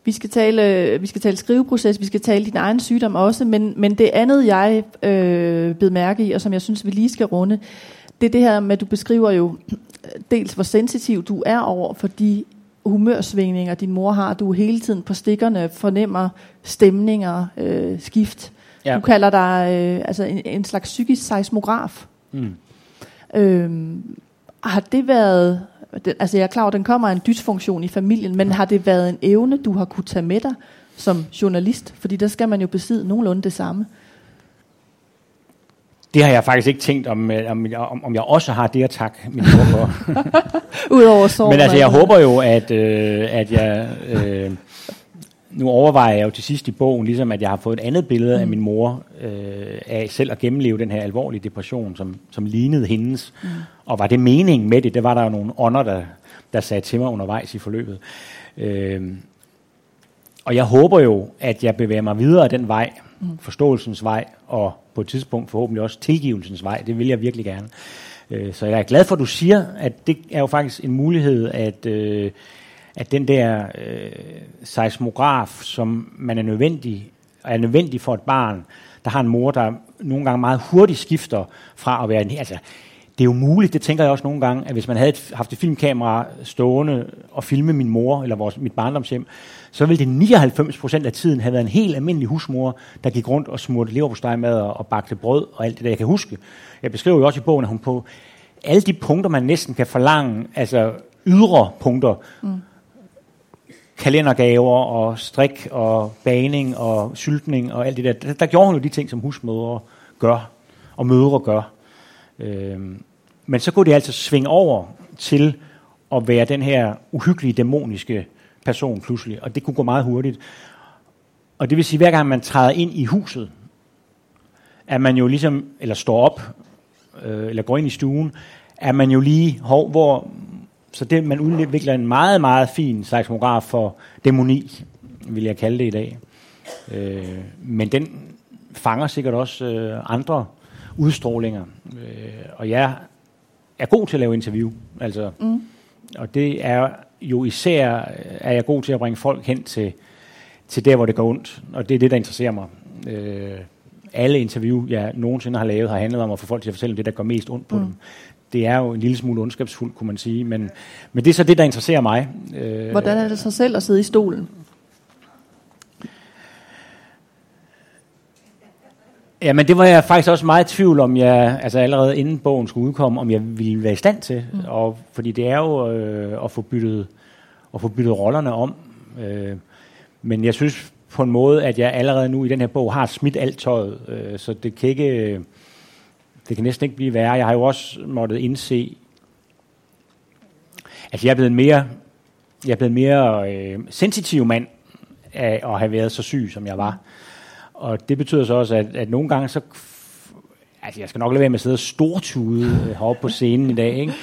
Vi skal tale, vi skal tale skriveproces, vi skal tale din egen sygdom også, men, men det andet, jeg øh, blev mærke i, og som jeg synes, vi lige skal runde, det er det her med, at du beskriver jo dels, hvor sensitiv du er over for de humørsvingninger, din mor har. Du er hele tiden på stikkerne, fornemmer stemninger, øh, skift. Ja. Du kalder dig øh, altså en, en slags psykisk seismograf. Mm. Øhm, har det været, det, altså jeg er klar over, at den kommer af en dysfunktion i familien, men har det været en evne, du har kunne tage med dig som journalist? Fordi der skal man jo besidde nogenlunde det samme. Det har jeg faktisk ikke tænkt, om, øh, om, om, om jeg også har det at takke min mor for. Udover så. Men altså, jeg håber jo, at, øh, at jeg... Øh, nu overvejer jeg jo til sidst i bogen, ligesom at jeg har fået et andet billede mm. af min mor, øh, af selv at gennemleve den her alvorlige depression, som, som lignede hendes. Mm. Og var det meningen med det? Det var der jo nogle ånder, der, der sagde til mig undervejs i forløbet. Øh, og jeg håber jo, at jeg bevæger mig videre den vej, mm. forståelsens vej, og på et tidspunkt forhåbentlig også tilgivelsens vej. Det vil jeg virkelig gerne. Øh, så jeg er glad for, at du siger, at det er jo faktisk en mulighed, at... Øh, at den der øh, seismograf, som man er nødvendig, er nødvendig for et barn, der har en mor, der nogle gange meget hurtigt skifter fra at være en... Altså, det er jo muligt, det tænker jeg også nogle gange, at hvis man havde et, haft et filmkamera stående og filme min mor eller vores, mit barndomshjem, så ville det 99 procent af tiden have været en helt almindelig husmor, der gik rundt og smurte leverpostejmad og, og bagte brød og alt det der, jeg kan huske. Jeg beskriver jo også i bogen, at hun på alle de punkter, man næsten kan forlange, altså ydre punkter, mm kalendergaver og strik og baning og syltning og alt det der. Der, der gjorde hun jo de ting, som husmødre gør, og mødre gør. Øhm, men så kunne det altså svinge over til at være den her uhyggelige, dæmoniske person pludselig, og det kunne gå meget hurtigt. Og det vil sige, hver gang man træder ind i huset, at man jo ligesom, eller står op, øh, eller går ind i stuen, er man jo lige, hov, hvor, så det, man udvikler en meget, meget fin seismograf for dæmoni, vil jeg kalde det i dag. Øh, men den fanger sikkert også øh, andre udstrålinger. Øh, og jeg er god til at lave interview. Altså, mm. Og det er jo især, er jeg god til at bringe folk hen til, til der, hvor det går ondt. Og det er det, der interesserer mig. Øh, alle interview, jeg nogensinde har lavet, har handlet om at få folk til at fortælle det, der går mest ondt på mm. dem det er jo en lille smule ondskabsfuldt, kunne man sige. Men, men det er så det, der interesserer mig. Øh, Hvordan er det så selv at sidde i stolen? Ja, men det var jeg faktisk også meget i tvivl om, jeg, altså allerede inden bogen skulle udkomme, om jeg ville være i stand til. Mm. Og, fordi det er jo øh, at, få byttet, at få byttet rollerne om. Øh, men jeg synes på en måde, at jeg allerede nu i den her bog har smidt alt tøjet, øh, så det kan ikke det kan næsten ikke blive værre. Jeg har jo også måttet indse, at jeg er blevet mere, jeg er blevet mere øh, sensitiv mand af at have været så syg, som jeg var. Og det betyder så også, at, at nogle gange så... Altså, jeg skal nok lade være med at sidde og stortude øh, heroppe på scenen i dag, ikke?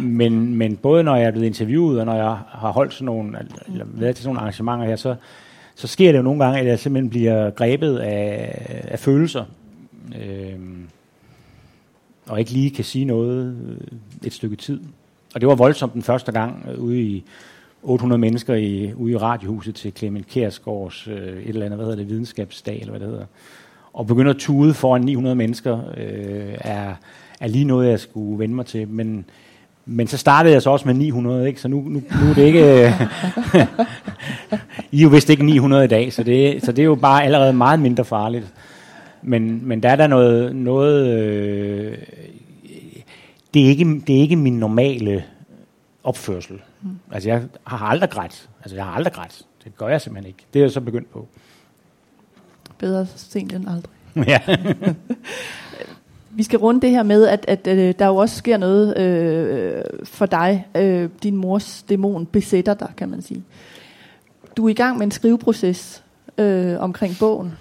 Men, men både når jeg er blevet interviewet, og når jeg har holdt sådan nogle, eller været til sådan nogle arrangementer her, så, så sker det jo nogle gange, at jeg simpelthen bliver grebet af, af følelser. Øhm, og ikke lige kan sige noget øh, et stykke tid. Og det var voldsomt den første gang øh, ude i 800 mennesker i, ude i radiohuset til Clement Kærsgaards øh, et eller andet, hvad hedder det, videnskabsdag, eller hvad det hedder. Og begynder at tude foran 900 mennesker, øh, er, er lige noget, jeg skulle vende mig til. Men, men så startede jeg så også med 900, ikke? så nu, nu, nu er det ikke... Øh, I er jo vist ikke 900 i dag, så det, så det er jo bare allerede meget mindre farligt. Men, men der er der noget, noget øh, det, er ikke, det er ikke min normale opførsel. Mm. Altså jeg har aldrig grædt. Altså jeg har aldrig grædt. Det gør jeg simpelthen ikke. Det er jeg så begyndt på. Bedre sent end aldrig. ja. Vi skal runde det her med, at, at, øh, der jo også sker noget øh, for dig. Øh, din mors dæmon besætter dig, kan man sige. Du er i gang med en skriveproces øh, omkring bogen.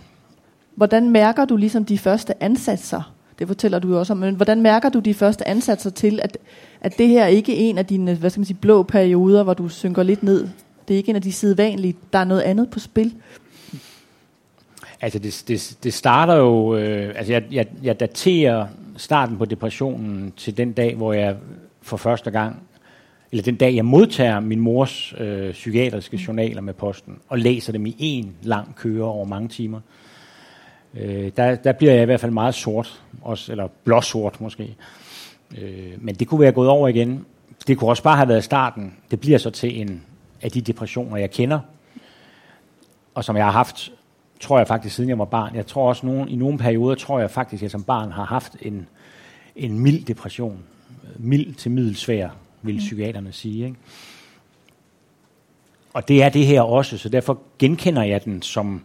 Hvordan mærker du ligesom de første ansatser? Det fortæller du jo også om, men hvordan mærker du de første ansatser til, at, at det her ikke er en af dine hvad skal man sige, blå perioder, hvor du synker lidt ned? Det er ikke en af de sædvanlige. Der er noget andet på spil. Altså det, det, det starter jo, øh, altså jeg, jeg, jeg daterer starten på depressionen til den dag, hvor jeg for første gang eller den dag jeg modtager min mors øh, psykiatriske journaler med posten, og læser dem i en lang køre over mange timer, øh, der, der bliver jeg i hvert fald meget sort, også, eller blåsort måske. Øh, men det kunne være gået over igen. Det kunne også bare have været starten. Det bliver så til en af de depressioner, jeg kender, og som jeg har haft, tror jeg faktisk, siden jeg var barn. Jeg tror også, nogen, i nogle perioder, tror jeg faktisk, at jeg som barn har haft en, en mild depression. Mild til middelsvær, vil mm. psykiaterne sige. Ikke? Og det er det her også, så derfor genkender jeg den som,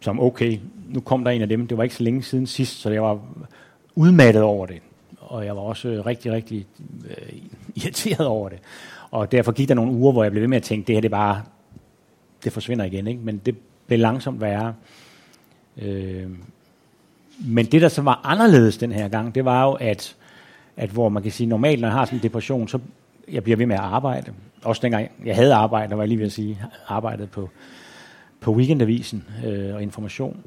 som okay, nu kom der en af dem. Det var ikke så længe siden sidst, så jeg var udmattet over det. Og jeg var også rigtig, rigtig øh, irriteret over det. Og derfor gik der nogle uger, hvor jeg blev ved med at tænke, det her det bare, det forsvinder igen. Ikke? Men det blev langsomt værre. Øh, men det, der så var anderledes den her gang, det var jo, at, at hvor man kan sige, normalt, når jeg har sådan en depression, så jeg bliver ved med at arbejde. Også dengang jeg havde arbejdet, var jeg lige ved at sige, arbejdet på, på weekendavisen øh, og information.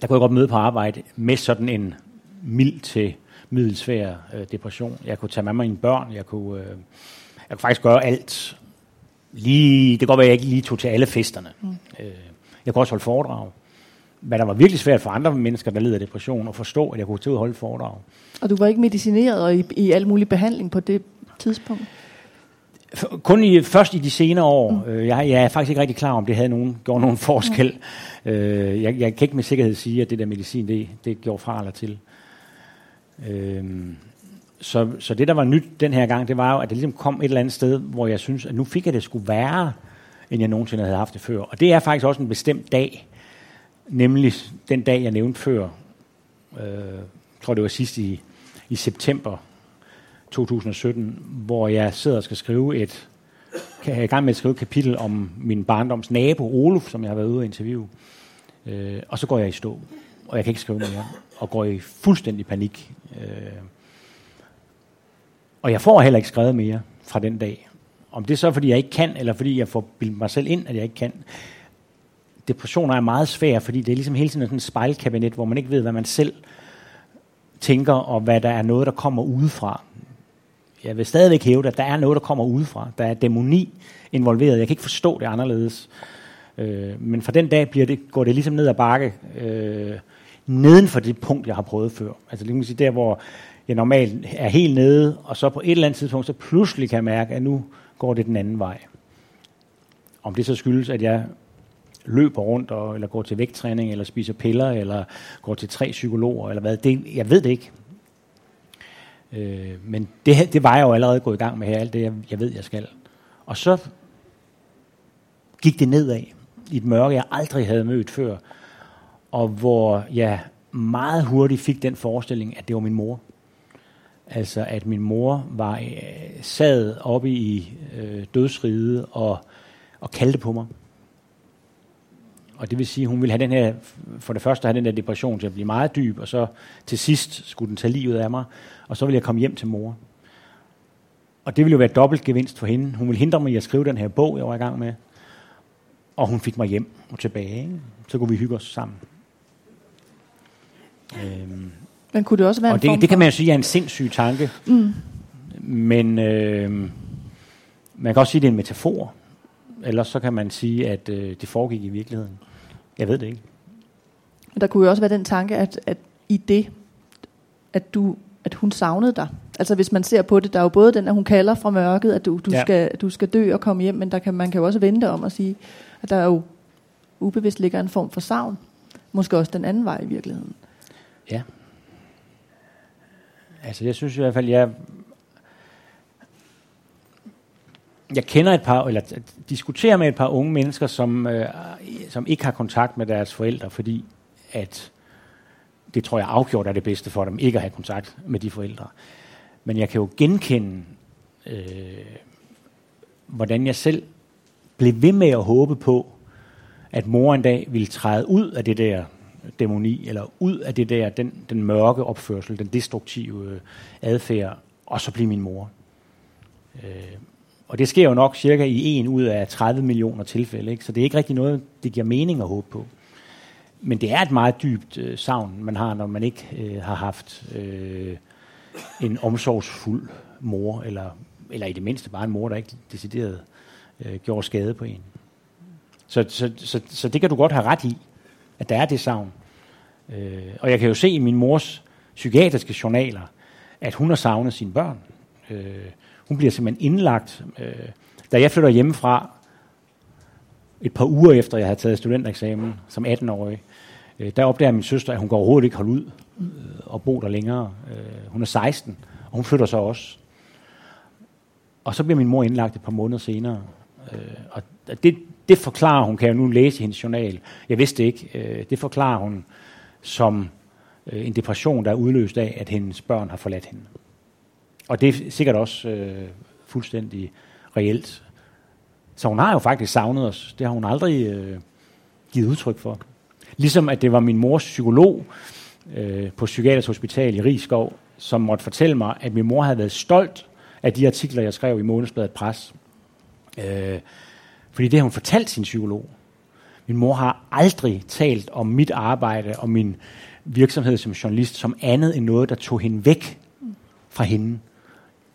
Der kunne jeg godt møde på arbejde med sådan en mild til middelsvær øh, depression. Jeg kunne tage med mig mine børn, jeg kunne, øh, jeg kunne faktisk gøre alt. Lige, det kan godt være, at jeg ikke lige tog til alle festerne. Mm. Øh, jeg kunne også holde foredrag. Men der var virkelig svært for andre mennesker, der led af depression, at forstå, at jeg kunne tage ud og holde foredrag. Og du var ikke medicineret og i, i al mulig behandling på det tidspunkt? Kun i, først i de senere år. Mm. Øh, jeg, jeg er faktisk ikke rigtig klar om, det havde nogen, gjort nogen forskel. Mm. Jeg, jeg kan ikke med sikkerhed sige, at det der medicin, det, det gjorde fra eller til. Øhm, så, så det, der var nyt den her gang, det var jo, at det ligesom kom et eller andet sted, hvor jeg synes, at nu fik jeg det skulle være, end jeg nogensinde havde haft det før. Og det er faktisk også en bestemt dag, nemlig den dag, jeg nævnte før. Øh, jeg tror, det var sidst i, i september 2017, hvor jeg sidder og skal skrive et, jeg er i gang med at skrive et kapitel om min barndoms nabo, Olof, som jeg har været ude og interviewe. Øh, og så går jeg i stå, og jeg kan ikke skrive mere, og går i fuldstændig panik. Øh, og jeg får heller ikke skrevet mere fra den dag. Om det er så, fordi jeg ikke kan, eller fordi jeg får bildet mig selv ind, at jeg ikke kan. Depressioner er meget svære, fordi det er ligesom hele tiden sådan et spejlkabinet, hvor man ikke ved, hvad man selv tænker, og hvad der er noget, der kommer udefra. Jeg vil stadigvæk hæve at der er noget, der kommer udefra. Der er dæmoni involveret. Jeg kan ikke forstå det anderledes. Øh, men fra den dag bliver det, går det ligesom ned ad bakke, øh, neden for det punkt, jeg har prøvet før. Altså lige sige, der hvor jeg normalt er helt nede, og så på et eller andet tidspunkt, så pludselig kan jeg mærke, at nu går det den anden vej. Om det så skyldes, at jeg løber rundt, og, eller går til vægttræning, eller spiser piller, eller går til tre psykologer, eller hvad, det, jeg ved det ikke. Øh, men det, det var jeg jo allerede gået i gang med her, alt det, jeg, jeg ved, jeg skal. Og så gik det nedad i et mørke, jeg aldrig havde mødt før, og hvor jeg meget hurtigt fik den forestilling, at det var min mor. Altså at min mor var øh, sad oppe i øh, dødsriget og, og kaldte på mig. Og det vil sige, at hun ville have den her, for det første have den der depression til at blive meget dyb, og så til sidst skulle den tage livet af mig, og så ville jeg komme hjem til mor. Og det ville jo være dobbelt gevinst for hende. Hun ville hindre mig i at skrive den her bog, jeg var i gang med. Og hun fik mig hjem og tilbage. Ikke? Så kunne vi hygge os sammen. Øhm, men kunne det også være og en det, form det kan man jo sige er en sindssyg tanke. Mm. Men øh, man kan også sige, at det er en metafor. Ellers så kan man sige, at øh, det foregik i virkeligheden. Jeg ved det ikke. Men der kunne jo også være den tanke, at, at i det, at, du, at hun savnede dig. Altså hvis man ser på det, der er jo både den, at hun kalder fra mørket, at du, du, ja. skal, du skal dø og komme hjem, men der kan, man kan jo også vente om at sige, at der er jo ubevidst ligger en form for savn. Måske også den anden vej i virkeligheden. Ja. Altså jeg synes i hvert fald, jeg, jeg kender et par, eller diskuterer med et par unge mennesker, som, øh, som ikke har kontakt med deres forældre, fordi at det tror jeg afgjort er det bedste for dem, ikke at have kontakt med de forældre. Men jeg kan jo genkende, øh, hvordan jeg selv blev ved med at håbe på, at mor en dag ville træde ud af det der dæmoni, eller ud af det der, den, den mørke opførsel, den destruktive øh, adfærd, og så blive min mor. Øh, og det sker jo nok cirka i en ud af 30 millioner tilfælde, ikke? så det er ikke rigtig noget, det giver mening at håbe på. Men det er et meget dybt øh, savn, man har, når man ikke øh, har haft øh, en omsorgsfuld mor, eller eller i det mindste bare en mor, der ikke decideret øh, gjorde skade på en. Så, så, så, så det kan du godt have ret i, at der er det savn. Øh, og jeg kan jo se i min mors psykiatriske journaler, at hun har savnet sine børn. Øh, hun bliver simpelthen indlagt. Øh, da jeg flytter hjemmefra, et par uger efter jeg havde taget studentereksamen som 18-årig, øh, der opdager min søster, at hun går overhovedet ikke holde ud øh, og bo der længere. Øh, hun er 16, og hun flytter så også. Og så bliver min mor indlagt et par måneder senere. Øh, og det, det forklarer hun, kan jeg nu læse i hendes journal. Jeg vidste ikke. Øh, det forklarer hun som øh, en depression, der er udløst af, at hendes børn har forladt hende. Og det er sikkert også øh, fuldstændig reelt. Så hun har jo faktisk savnet os. Det har hun aldrig øh, givet udtryk for. Ligesom at det var min mors psykolog øh, på Psykiatrisk Hospital i Rigskov, som måtte fortælle mig, at min mor havde været stolt af de artikler, jeg skrev i Månedsbladet Pres. Øh, fordi det har hun fortalt sin psykolog. Min mor har aldrig talt om mit arbejde og min virksomhed som journalist som andet end noget, der tog hende væk fra hende.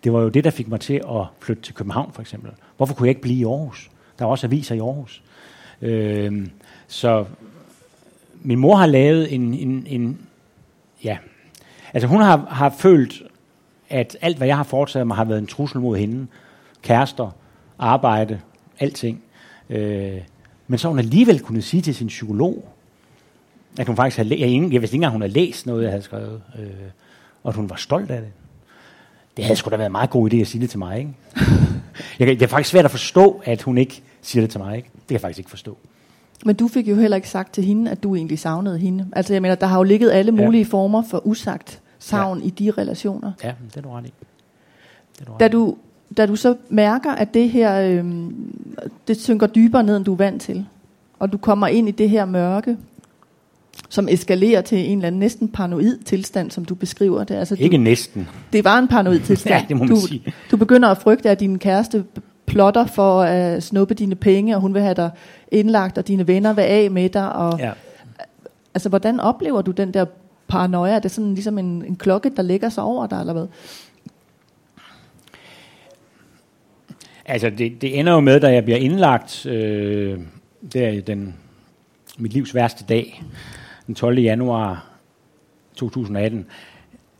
Det var jo det, der fik mig til at flytte til København, for eksempel. Hvorfor kunne jeg ikke blive i Aarhus? Der er også aviser i Aarhus. Øh, så min mor har lavet en, en, en ja, altså hun har, har følt, at alt, hvad jeg har foretaget mig, har været en trussel mod hende. Kærester, arbejde, alting. Øh, men så hun alligevel kunne sige til sin psykolog, at hun faktisk havde jeg, jeg vidste ikke engang, hun havde læst noget, jeg havde skrevet, øh, og at hun var stolt af det. Det havde sgu da været en meget god idé at sige det til mig, ikke? jeg, det er faktisk svært at forstå, at hun ikke siger det til mig, ikke? Det kan jeg faktisk ikke forstå. Men du fik jo heller ikke sagt til hende, at du egentlig savnede hende. Altså jeg mener, der har jo ligget alle mulige ja. former for usagt savn ja. i de relationer. Ja, det er du ret i. Det er du ret da, du, da du så mærker, at det her, øh, det synker dybere ned, end du er vant til, og du kommer ind i det her mørke, som eskalerer til en eller anden næsten paranoid tilstand, som du beskriver det. Altså, Ikke du, næsten. Det var en paranoid tilstand. ja, det må man du, sige. Du begynder at frygte, at din kæreste plotter for at snuppe dine penge, og hun vil have dig indlagt, og dine venner vil af med dig. Og, ja. Altså, hvordan oplever du den der paranoia? Er det sådan ligesom en, en klokke, der lægger sig over dig, eller hvad? Altså, det, det ender jo med, da jeg bliver indlagt, øh, det er den, mit livs værste dag, den 12. januar 2018,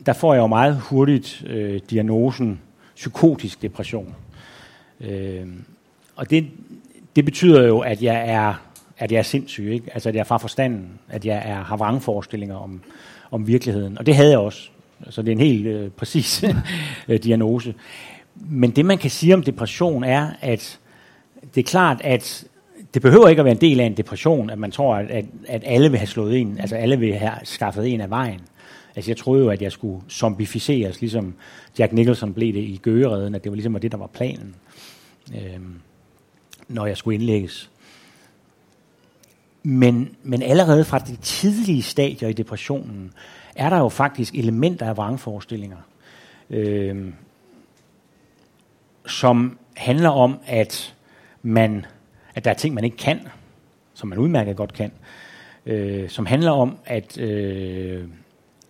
der får jeg jo meget hurtigt øh, diagnosen psykotisk depression. Øh, og det, det betyder jo, at jeg er, at jeg er sindssyg, ikke? altså at jeg er fra forstanden, at jeg er, har vrangforestillinger om, om virkeligheden. Og det havde jeg også. Så det er en helt øh, præcis øh, diagnose. Men det man kan sige om depression er, at det er klart, at det behøver ikke at være en del af en depression, at man tror, at, at alle vil have slået en, altså alle vil have skaffet en af vejen. Altså jeg troede jo, at jeg skulle zombificeres, ligesom Jack Nicholson blev det i Gøgeredden, at det var ligesom det, der var planen, øh, når jeg skulle indlægges. Men, men allerede fra de tidlige stadier i depressionen, er der jo faktisk elementer af vrangforestillinger, øh, som handler om, at man at der er ting, man ikke kan, som man udmærket godt kan, øh, som handler om, at, øh,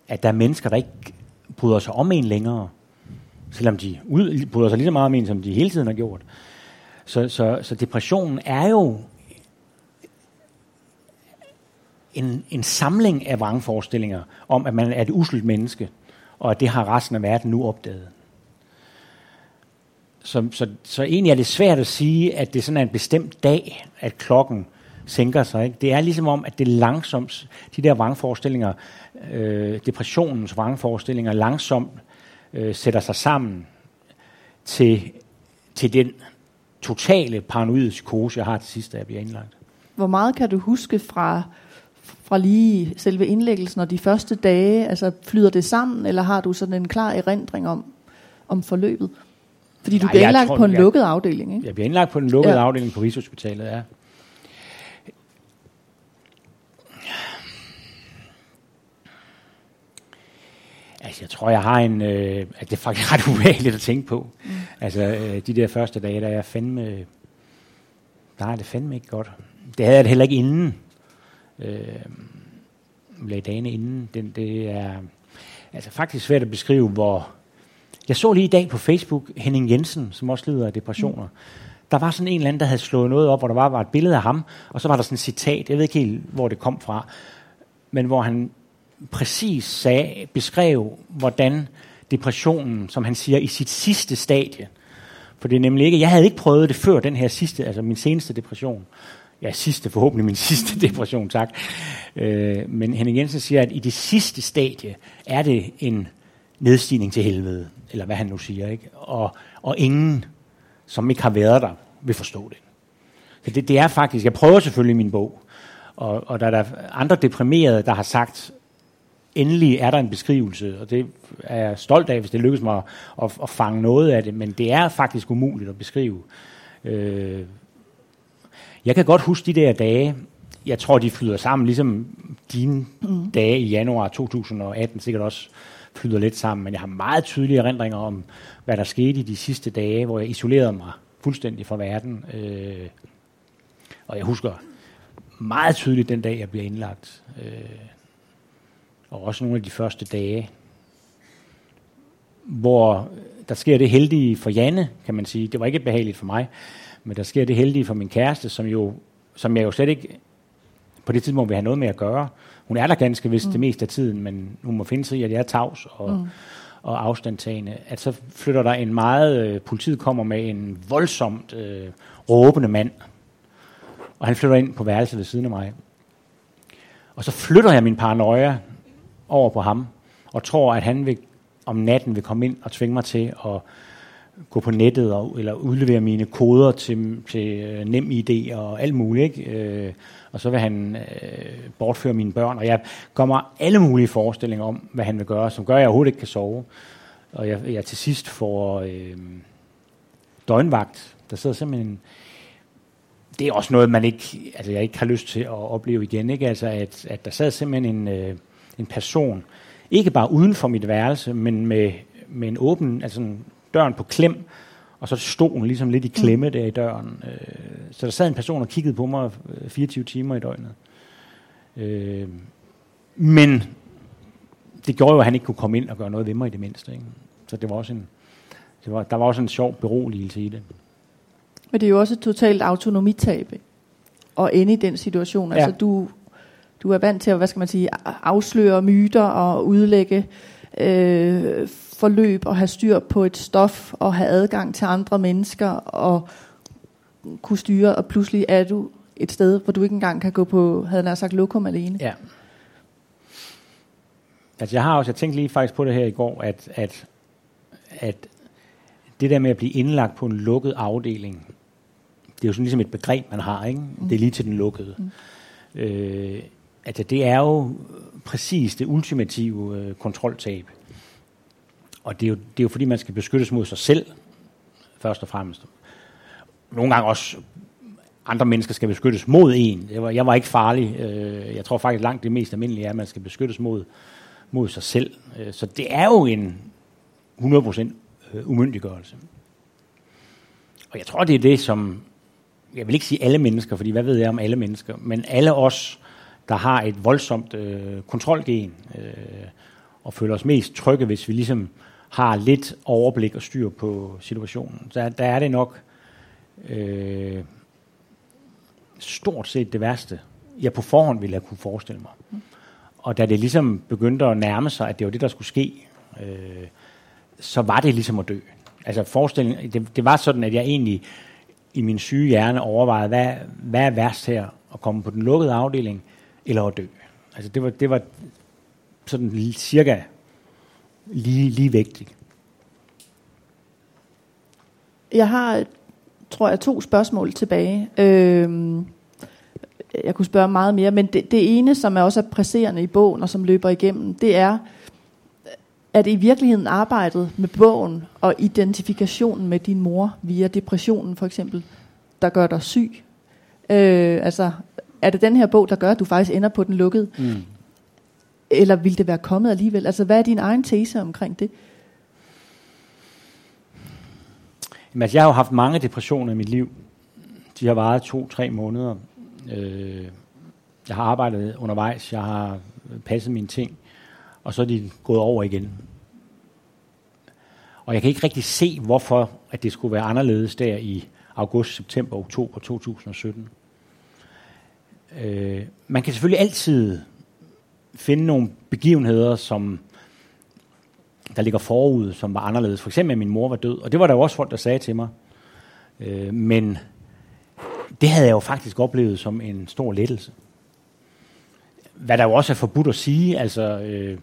at der er mennesker, der ikke bryder sig om en længere, selvom de ud, bryder sig lige så meget om en, som de hele tiden har gjort. Så, så, så depressionen er jo en, en samling af vrangforestillinger om, at man er et uselt menneske, og at det har resten af verden nu opdaget. Så, så, så egentlig er det svært at sige, at det sådan er en bestemt dag, at klokken sænker sig. Ikke? Det er ligesom om, at det langsomt, de der vrangforestillinger, øh, depressionens vrangforestillinger, langsomt øh, sætter sig sammen til, til den totale paranoide psykose, jeg har til sidst, da jeg bliver indlagt. Hvor meget kan du huske fra, fra lige selve indlæggelsen og de første dage? Altså flyder det sammen, eller har du sådan en klar erindring om, om forløbet? Fordi du bliver indlagt tror, på en jeg, lukket afdeling, ikke? Jeg bliver indlagt på en lukket ja. afdeling på Rigshospitalet, ja. Altså, jeg tror, jeg har en... Øh, at det er faktisk ret ubehageligt at tænke på. Mm. Altså, øh, de der første dage, der er jeg fandme... Der er det fandme ikke godt. Det havde jeg det heller ikke inden. Øh, lagde dagene inden. Den, det er altså faktisk svært at beskrive, hvor Jeg så lige i dag på Facebook Henning Jensen, som også lider af depressioner. Mm. Der var sådan en eller anden, der havde slået noget op, hvor der var, var et billede af ham, og så var der sådan et citat, jeg ved ikke helt, hvor det kom fra, men hvor han præcis sagde, beskrev, hvordan depressionen, som han siger, i sit sidste stadie, for det er nemlig ikke, jeg havde ikke prøvet det før den her sidste, altså min seneste depression, ja, sidste, forhåbentlig min sidste depression, tak. Øh, men Henning Jensen siger, at i det sidste stadie er det en nedstigning til helvede, eller hvad han nu siger, ikke? Og, og ingen, som ikke har været der, vil forstå det. Så det, det er faktisk, jeg prøver selvfølgelig i min bog, og, og der er der andre deprimerede, der har sagt, endelig er der en beskrivelse, og det er jeg stolt af, hvis det lykkes mig at, at, at fange noget af det, men det er faktisk umuligt at beskrive. Øh, jeg kan godt huske de der dage, jeg tror, de flyder sammen, ligesom dine mm. dage i januar 2018 sikkert også flyder lidt sammen, men jeg har meget tydelige erindringer om, hvad der skete i de sidste dage, hvor jeg isolerede mig fuldstændig fra verden. Øh, og jeg husker meget tydeligt den dag, jeg bliver indlagt. Øh, og også nogle af de første dage, hvor der sker det heldige for Janne, kan man sige. Det var ikke behageligt for mig, men der sker det heldige for min kæreste, som, jo, som jeg jo slet ikke på det tidspunkt vil have noget med at gøre. Hun er der ganske vist mm. det meste af tiden, men hun må finde sig i, at jeg er tavs og, mm. og afstandtagende. At så flytter der en meget, øh, politiet kommer med en voldsomt øh, råbende mand, og han flytter ind på værelset ved siden af mig. Og så flytter jeg min paranoia over på ham, og tror, at han vil, om natten vil komme ind og tvinge mig til at gå på nettet og, eller udlevere mine koder til, til uh, nem ID og alt muligt. Ikke? Øh, og så vil han øh, bortføre mine børn. Og jeg kommer alle mulige forestillinger om, hvad han vil gøre, som gør, at jeg overhovedet ikke kan sove. Og jeg, jeg til sidst får øh, døgnvagt. Der sidder simpelthen det er også noget, man ikke, altså jeg ikke har lyst til at opleve igen, ikke? Altså at, at der sad simpelthen en, øh, en person, ikke bare uden for mit værelse, men med, med en åben, altså en døren på klem, og så stod hun ligesom lidt i klemme der i døren. Øh, så der sad en person og kiggede på mig 24 øh, timer i døgnet. Øh, men det gjorde jo, at han ikke kunne komme ind og gøre noget ved mig i det mindste. Ikke? Så det var også en, det var, der var også en sjov beroligelse i det. Men det er jo også et totalt autonomitab at ende i den situation. Ja. Altså du, du er vant til at, hvad skal man sige, afsløre myter og udlægge øh, forløb og have styr på et stof og have adgang til andre mennesker og kunne styre, og pludselig er du et sted, hvor du ikke engang kan gå på, havde jeg sagt, lokum alene. Ja. Altså jeg har også, jeg tænkte lige faktisk på det her i går, at, at, at det der med at blive indlagt på en lukket afdeling, det er jo sådan ligesom et begreb, man har, ikke? Mm. Det er lige til den lukkede. Mm. Øh, altså det er jo præcis det ultimative øh, kontroltab. Og det er, jo, det er jo fordi, man skal beskyttes mod sig selv, først og fremmest. Nogle gange også andre mennesker skal beskyttes mod en. Jeg var, jeg var ikke farlig. Øh, jeg tror faktisk langt det mest almindelige er, at man skal beskyttes mod, mod sig selv. Øh, så det er jo en 100% øh, umyndiggørelse. Og jeg tror, det er det, som... Jeg vil ikke sige alle mennesker, fordi hvad ved jeg om alle mennesker, men alle os, der har et voldsomt øh, kontrolgen, øh, og føler os mest trygge, hvis vi ligesom har lidt overblik og styr på situationen. Så der er det nok øh, stort set det værste, jeg på forhånd ville have kunne forestille mig. Og da det ligesom begyndte at nærme sig, at det var det, der skulle ske, øh, så var det ligesom at dø. Altså forestillingen, det, det var sådan, at jeg egentlig i min syge hjerne overvejede, hvad, hvad er værst her? At komme på den lukkede afdeling, eller at dø? Altså det var, det var sådan cirka lige, lige vægtigt. Jeg har, tror jeg, to spørgsmål tilbage. Øhm, jeg kunne spørge meget mere, men det, det ene, som er også er presserende i bogen, og som løber igennem, det er, at det i virkeligheden arbejdet med bogen og identifikationen med din mor via depressionen for eksempel, der gør dig syg? Øh, altså, er det den her bog, der gør, at du faktisk ender på den lukkede? Mm. Eller vil det være kommet alligevel? Altså, hvad er din egen tese omkring det? Jamen, altså, jeg har jo haft mange depressioner i mit liv. De har varet to-tre måneder. Øh, jeg har arbejdet undervejs, jeg har passet mine ting, og så er de gået over igen. Og jeg kan ikke rigtig se, hvorfor at det skulle være anderledes der i august, september, oktober 2017. Øh, man kan selvfølgelig altid finde nogle begivenheder, som der ligger forud, som var anderledes. For eksempel, at min mor var død, og det var der jo også folk, der sagde til mig. Øh, men det havde jeg jo faktisk oplevet som en stor lettelse. Hvad der jo også er forbudt at sige, altså øh,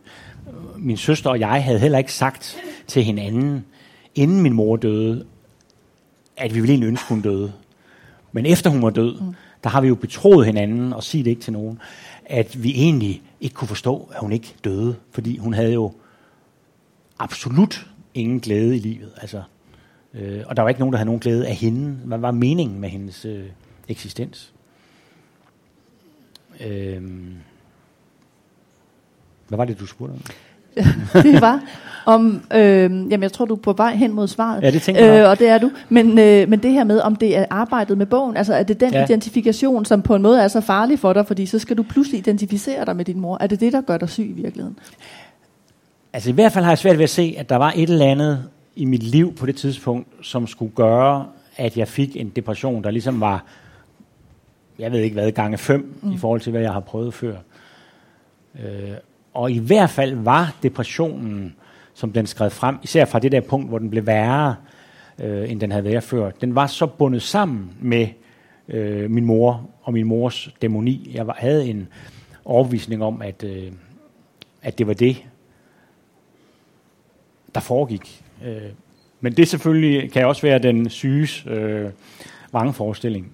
min søster og jeg havde heller ikke sagt til hinanden, inden min mor døde, at vi ville egentlig ønske, hun døde. Men efter hun var død, mm der har vi jo betroet hinanden, og sig det ikke til nogen, at vi egentlig ikke kunne forstå, at hun ikke døde. Fordi hun havde jo absolut ingen glæde i livet. Altså, øh, og der var ikke nogen, der havde nogen glæde af hende. Hvad var meningen med hendes øh, eksistens? Øh, hvad var det, du spurgte om? det var om, øh, jamen jeg tror du er på vej hen mod svaret. Ja, det tænker jeg. Øh, og det er du. Men, øh, men det her med, om det er arbejdet med bogen, altså er det den ja. identifikation, som på en måde er så farlig for dig, fordi så skal du pludselig identificere dig med din mor. Er det det, der gør dig syg i virkeligheden? Altså i hvert fald har jeg svært ved at se, at der var et eller andet i mit liv på det tidspunkt, som skulle gøre, at jeg fik en depression, der ligesom var, jeg ved ikke hvad, gange fem mm. i forhold til, hvad jeg har prøvet før. Øh, og i hvert fald var depressionen, som den skred frem, især fra det der punkt, hvor den blev værre, øh, end den havde været før, den var så bundet sammen med øh, min mor og min mors dæmoni. Jeg var, havde en overbevisning om, at, øh, at det var det, der foregik. Øh, men det selvfølgelig kan også være den syges øh, forestilling.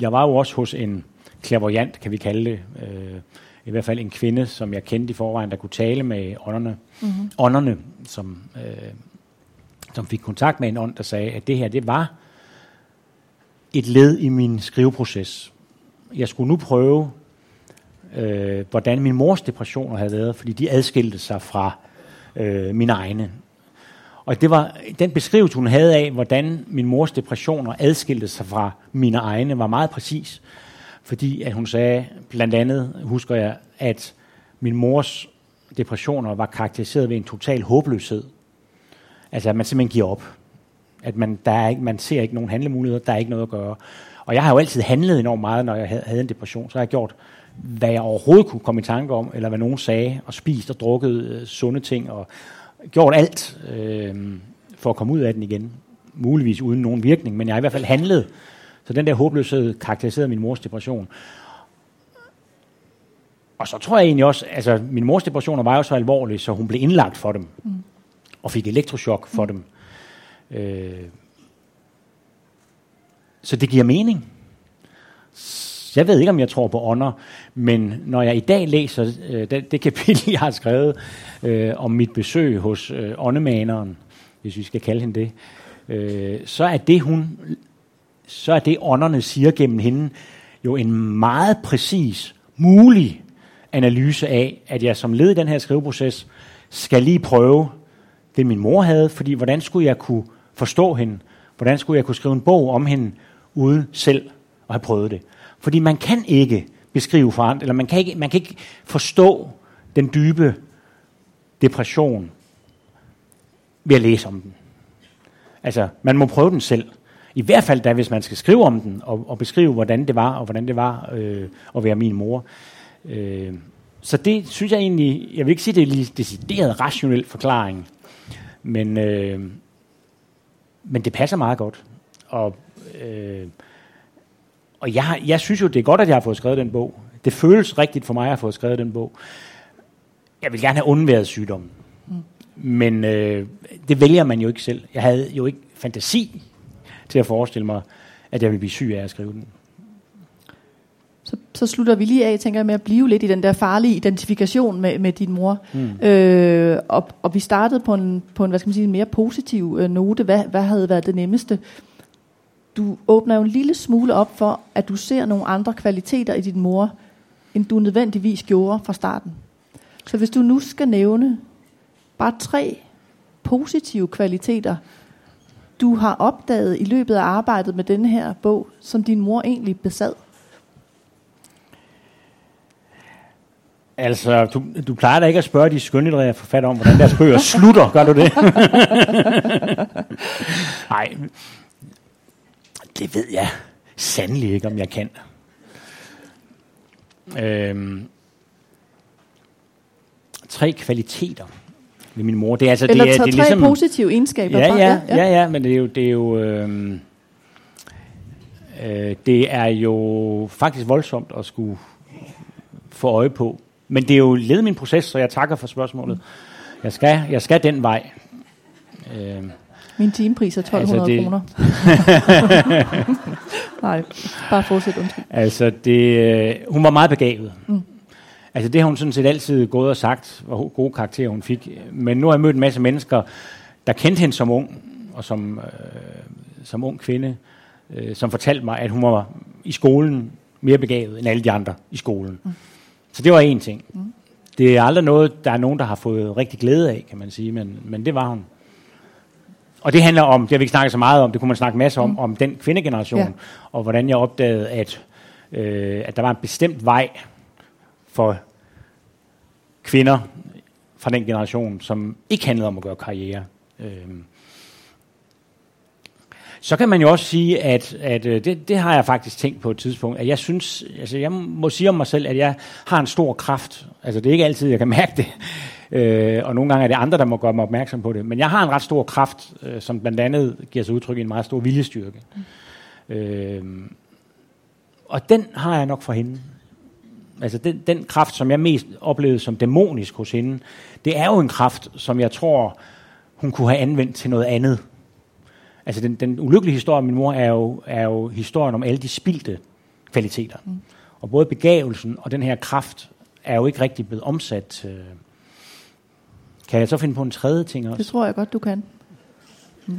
Jeg var jo også hos en clairvoyant, kan vi kalde det, øh, i hvert fald en kvinde, som jeg kendte i forvejen, der kunne tale med ånderne, mm-hmm. ånderne som, øh, som fik kontakt med en ånd, der sagde, at det her, det var et led i min skriveproces. Jeg skulle nu prøve, øh, hvordan min mors depressioner havde været, fordi de adskilte sig fra øh, mine egne. Og det var den beskrivelse, hun havde af, hvordan min mors depressioner adskilte sig fra mine egne, var meget præcis fordi at hun sagde, blandt andet husker jeg, at min mors depressioner var karakteriseret ved en total håbløshed. Altså at man simpelthen giver op. At man, der er ikke, man ser ikke nogen handlemuligheder, der er ikke noget at gøre. Og jeg har jo altid handlet enormt meget, når jeg havde en depression. Så har jeg gjort, hvad jeg overhovedet kunne komme i tanke om, eller hvad nogen sagde, og spist og drukket øh, sunde ting, og gjort alt øh, for at komme ud af den igen. Muligvis uden nogen virkning, men jeg har i hvert fald handlet så den der håbløshed karakteriserede min mors depression. Og så tror jeg egentlig også, altså min mors depressioner var jo så alvorlige, så hun blev indlagt for dem. Mm. Og fik elektrochok for mm. dem. Øh, så det giver mening. Jeg ved ikke, om jeg tror på ånder, men når jeg i dag læser øh, det, det kapitel, jeg har skrevet øh, om mit besøg hos øh, åndemaneren, hvis vi skal kalde hende det, øh, så er det, hun så er det, ånderne siger gennem hende, jo en meget præcis, mulig analyse af, at jeg som led i den her skriveproces skal lige prøve det, min mor havde, fordi hvordan skulle jeg kunne forstå hende? Hvordan skulle jeg kunne skrive en bog om hende, uden selv at have prøvet det? Fordi man kan ikke beskrive forandring, eller man kan ikke, man kan ikke forstå den dybe depression ved at læse om den. Altså, man må prøve den selv. I hvert fald da, hvis man skal skrive om den, og, og beskrive, hvordan det var, og hvordan det var øh, at være min mor. Øh, så det synes jeg egentlig, jeg vil ikke sige, det er en decideret rationel forklaring, men, øh, men det passer meget godt. Og, øh, og jeg, jeg synes jo, det er godt, at jeg har fået skrevet den bog. Det føles rigtigt for mig at have fået skrevet den bog. Jeg vil gerne have undværet sygdommen. Mm. Men øh, det vælger man jo ikke selv. Jeg havde jo ikke fantasi til at forestille mig, at jeg vil blive syg af at skrive den. Så, så slutter vi lige af, tænker jeg, med at blive lidt i den der farlige identifikation med, med din mor. Mm. Øh, og, og vi startede på en, på en, hvad skal man sige, en mere positiv øh, note. Hvad, hvad havde været det nemmeste? Du åbner jo en lille smule op for, at du ser nogle andre kvaliteter i din mor, end du nødvendigvis gjorde fra starten. Så hvis du nu skal nævne bare tre positive kvaliteter, du har opdaget i løbet af arbejdet med denne her bog, som din mor egentlig besad? Altså, du, du plejer da ikke at spørge de skønlitterære forfatter om, hvordan deres bøger slutter, gør du det? Nej, det ved jeg sandelig ikke, om jeg kan. Øhm, tre kvaliteter ved min mor. Det er altså, Eller det er, det er tre ligesom, positive egenskaber ja, fra. ja, ja, ja, men det er jo, det er jo, øhm, øh, det er jo faktisk voldsomt at skulle få øje på. Men det er jo led min proces, så jeg takker for spørgsmålet. Jeg skal, jeg skal den vej. Øh, Min timepris er 1200 Altså, det- kroner. Nej, bare fortsæt, undskyld. Altså, det, øh, hun var meget begavet. Mm. Altså, det har hun sådan set altid gået og sagt, hvor gode karakterer hun fik. Men nu har jeg mødt en masse mennesker, der kendte hende som ung, og som, øh, som ung kvinde, øh, som fortalte mig, at hun var i skolen mere begavet end alle de andre i skolen. Mm. Så det var en ting. Mm. Det er aldrig noget, der er nogen, der har fået rigtig glæde af, kan man sige, men, men det var hun. Og det handler om, det har vi ikke snakket så meget om, det kunne man snakke masser om, mm. om den kvindegeneration, ja. og hvordan jeg opdagede, at, øh, at der var en bestemt vej for kvinder fra den generation, som ikke handlede om at gøre karriere. Øhm. Så kan man jo også sige, at, at øh, det, det har jeg faktisk tænkt på et tidspunkt, at jeg synes, altså jeg må sige om mig selv, at jeg har en stor kraft. Altså det er ikke altid, jeg kan mærke det, øh, og nogle gange er det andre, der må gøre mig opmærksom på det. Men jeg har en ret stor kraft, øh, som blandt andet giver sig udtryk i en meget stor viljestyrke. Mm. Øh, og den har jeg nok fra hende. Altså den, den kraft, som jeg mest oplevede som dæmonisk hos hende, det er jo en kraft, som jeg tror, hun kunne have anvendt til noget andet. Altså den, den ulykkelige historie om min mor er jo, er jo historien om alle de spildte kvaliteter. Mm. Og både begavelsen og den her kraft er jo ikke rigtig blevet omsat. Øh. Kan jeg så finde på en tredje ting også? Det tror jeg godt, du kan.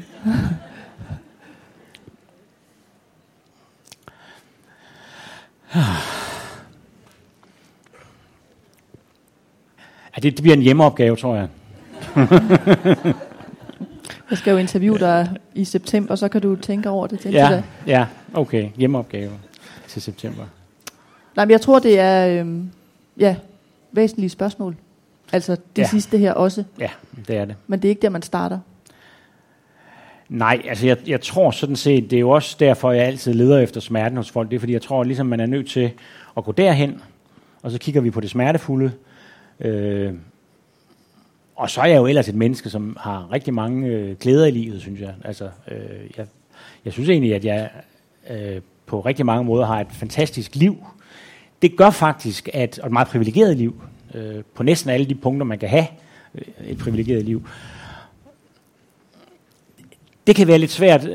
Ja, det, det bliver en hjemmeopgave, tror jeg. Jeg skal jo interviewe dig i september, så kan du tænke over det til Ja, da. ja, okay. Hjemmeopgave til september. Nej, men jeg tror, det er øhm, ja, væsentlige spørgsmål. Altså det ja. Sidste her også. Ja, det er det. Men det er ikke der, man starter. Nej, altså jeg, jeg tror sådan set, det er jo også derfor, jeg altid leder efter smerten hos folk. Det er fordi, jeg tror ligesom, man er nødt til at gå derhen, og så kigger vi på det smertefulde. Øh, og så er jeg jo ellers et menneske, som har rigtig mange øh, glæder i livet, synes jeg. Altså, øh, jeg, jeg synes egentlig, at jeg øh, på rigtig mange måder har et fantastisk liv. Det gør faktisk, at, og et meget privilegeret liv, øh, på næsten alle de punkter, man kan have øh, et privilegeret liv. Det kan være lidt svært,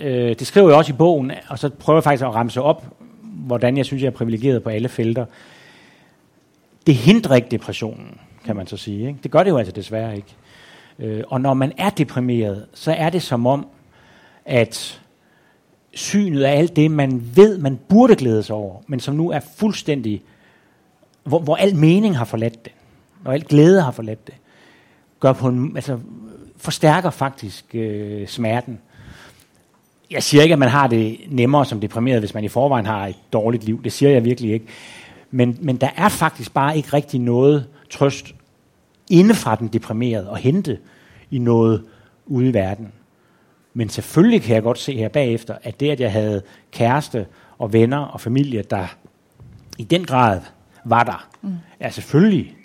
øh, det skriver jeg også i bogen, og så prøver jeg faktisk at ramse op, hvordan jeg synes, jeg er privilegeret på alle felter. Det hindrer ikke depressionen, kan man så sige. Ikke? Det gør det jo altså desværre ikke. Øh, og når man er deprimeret, så er det som om, at synet af alt det, man ved, man burde glæde sig over, men som nu er fuldstændig, hvor, hvor al mening har forladt det, og al glæde har forladt det, gør på en, altså, forstærker faktisk øh, smerten. Jeg siger ikke, at man har det nemmere som deprimeret, hvis man i forvejen har et dårligt liv. Det siger jeg virkelig ikke. Men, men der er faktisk bare ikke rigtig noget trøst inde fra den deprimerede og hente i noget ude i verden. Men selvfølgelig kan jeg godt se her bagefter, at det, at jeg havde kæreste og venner og familie, der i den grad var der, mm. er selvfølgelig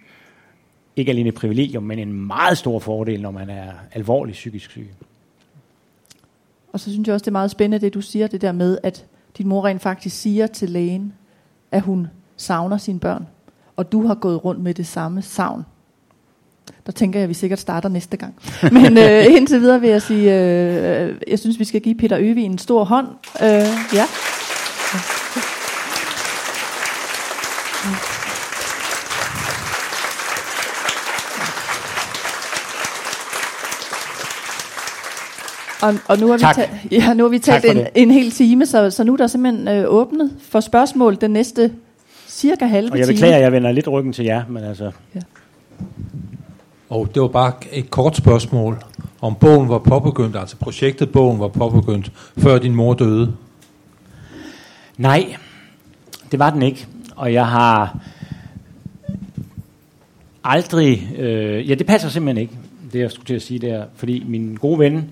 ikke alene et privilegium, men en meget stor fordel, når man er alvorligt psykisk syg. Og så synes jeg også, det er meget spændende, det du siger, det der med, at din mor rent faktisk siger til lægen, at hun savner sine børn. Og du har gået rundt med det samme savn. Der tænker jeg, at vi sikkert starter næste gang. Men øh, indtil videre vil jeg sige, øh, jeg synes, vi skal give Peter Øvig en stor hånd. Øh, ja. Og, og nu har vi, ta- ja, nu har vi talt en, det. en hel time, så, så nu er der simpelthen øh, åbnet for spørgsmål den næste cirka halve Og jeg time. beklager, at jeg vender lidt ryggen til jer, men altså, Og det var bare et kort spørgsmål, om bogen var påbegyndt, altså projektet bogen var påbegyndt, før din mor døde. nej, det var den ikke. Og jeg har aldrig... Øh, ja, det passer simpelthen ikke, det jeg skulle til at sige der. Fordi min gode ven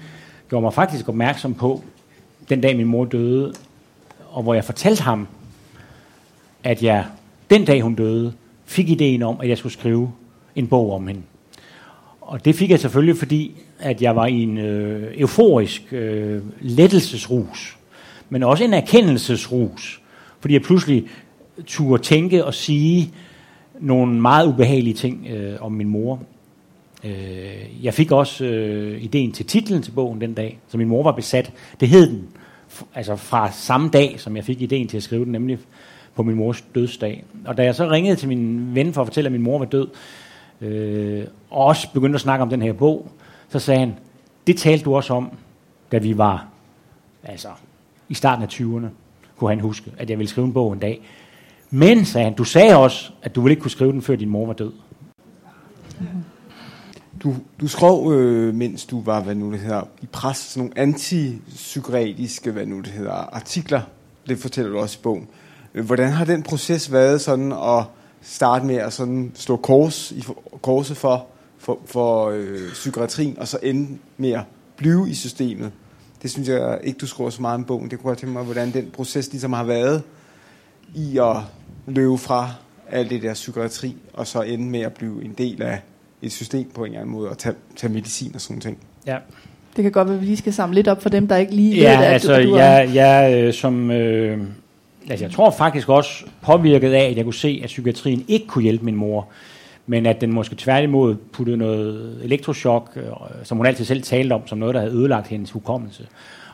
gjorde mig faktisk opmærksom på, den dag min mor døde, og hvor jeg fortalte ham, at jeg den dag hun døde, fik ideen om, at jeg skulle skrive en bog om hende. Og det fik jeg selvfølgelig, fordi at jeg var i en øh, euforisk øh, lettelsesrus, men også en erkendelsesrus, fordi jeg pludselig turde tænke og sige nogle meget ubehagelige ting øh, om min mor. Øh, jeg fik også øh, ideen til titlen til bogen den dag, så min mor var besat. Det hed den, altså fra samme dag, som jeg fik ideen til at skrive den, nemlig på min mors dødsdag. Og da jeg så ringede til min ven for at fortælle, at min mor var død, øh, og også begyndte at snakke om den her bog, så sagde han, det talte du også om, da vi var altså, i starten af 20'erne, kunne han huske, at jeg ville skrive en bog en dag. Men, sagde han, du sagde også, at du ville ikke kunne skrive den, før din mor var død. Du, du skrev, øh, mens du var, hvad nu det hedder, i pres, sådan nogle antipsykiatriske, hvad nu det hedder, artikler. Det fortæller du også i bogen. Hvordan har den proces været sådan at starte med at sådan stå kors i korset for, for, for øh, psykiatrien, og så ende med at blive i systemet? Det synes jeg ikke, du skriver så meget om bogen. Det kunne jeg tænke mig, hvordan den proces ligesom har været i at løbe fra alt det der psykiatri, og så ende med at blive en del af et system på en eller anden måde, og tage, tage medicin og sådan ting. Ja. Det kan godt være, at vi lige skal samle lidt op for dem, der ikke lige Ja, ved, at altså, du, du jeg, jeg, øh, som, øh, altså, jeg tror faktisk også påvirket af, at jeg kunne se, at psykiatrien ikke kunne hjælpe min mor, men at den måske tværtimod puttede noget elektroschok, øh, som hun altid selv talte om, som noget, der havde ødelagt hendes hukommelse,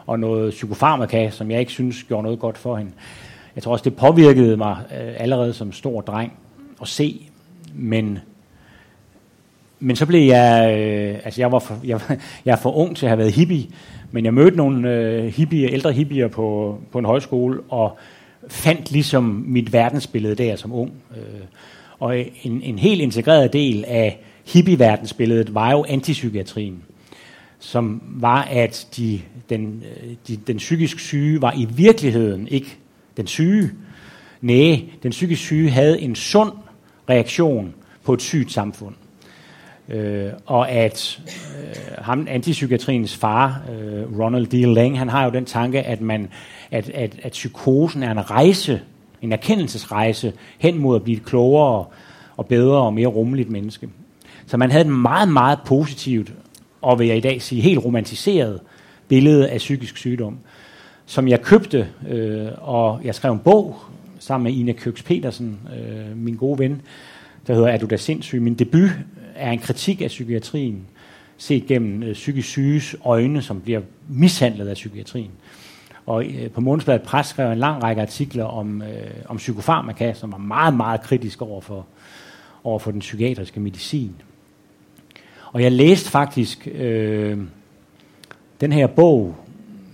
og noget psykofarmaka, som jeg ikke synes gjorde noget godt for hende. Jeg tror også, det påvirkede mig øh, allerede som stor dreng at se, men men så blev jeg, øh, altså jeg var for, jeg, jeg er for ung til at have været hippie, men jeg mødte nogle øh, hippie, ældre hippier på, på en højskole, og fandt ligesom mit verdensbillede der som ung. Øh, og en, en helt integreret del af hippie-verdensbilledet var jo antipsykiatrien, som var, at de, den, øh, de, den psykisk syge var i virkeligheden ikke den syge. Nej, den psykisk syge havde en sund reaktion på et sygt samfund. Øh, og at øh, ham, antipsykiatriens far, øh, Ronald D. Lang, han har jo den tanke, at, man, at, at, at psykosen er en rejse, en erkendelsesrejse hen mod at blive et klogere og bedre og mere rummeligt menneske. Så man havde et meget, meget positivt, og vil jeg i dag sige helt romantiseret billede af psykisk sygdom, som jeg købte, øh, og jeg skrev en bog sammen med Ina Køks Petersen, øh, min gode ven, der hedder Er du da sindssyg? Min debut er en kritik af psykiatrien, set gennem øh, psykisk syges øjne, som bliver mishandlet af psykiatrien. Og øh, på Månedsbladet Pres skrev en lang række artikler om, øh, om psykofarmaka, som var meget, meget kritisk over for, over for den psykiatriske medicin. Og jeg læste faktisk øh, den her bog,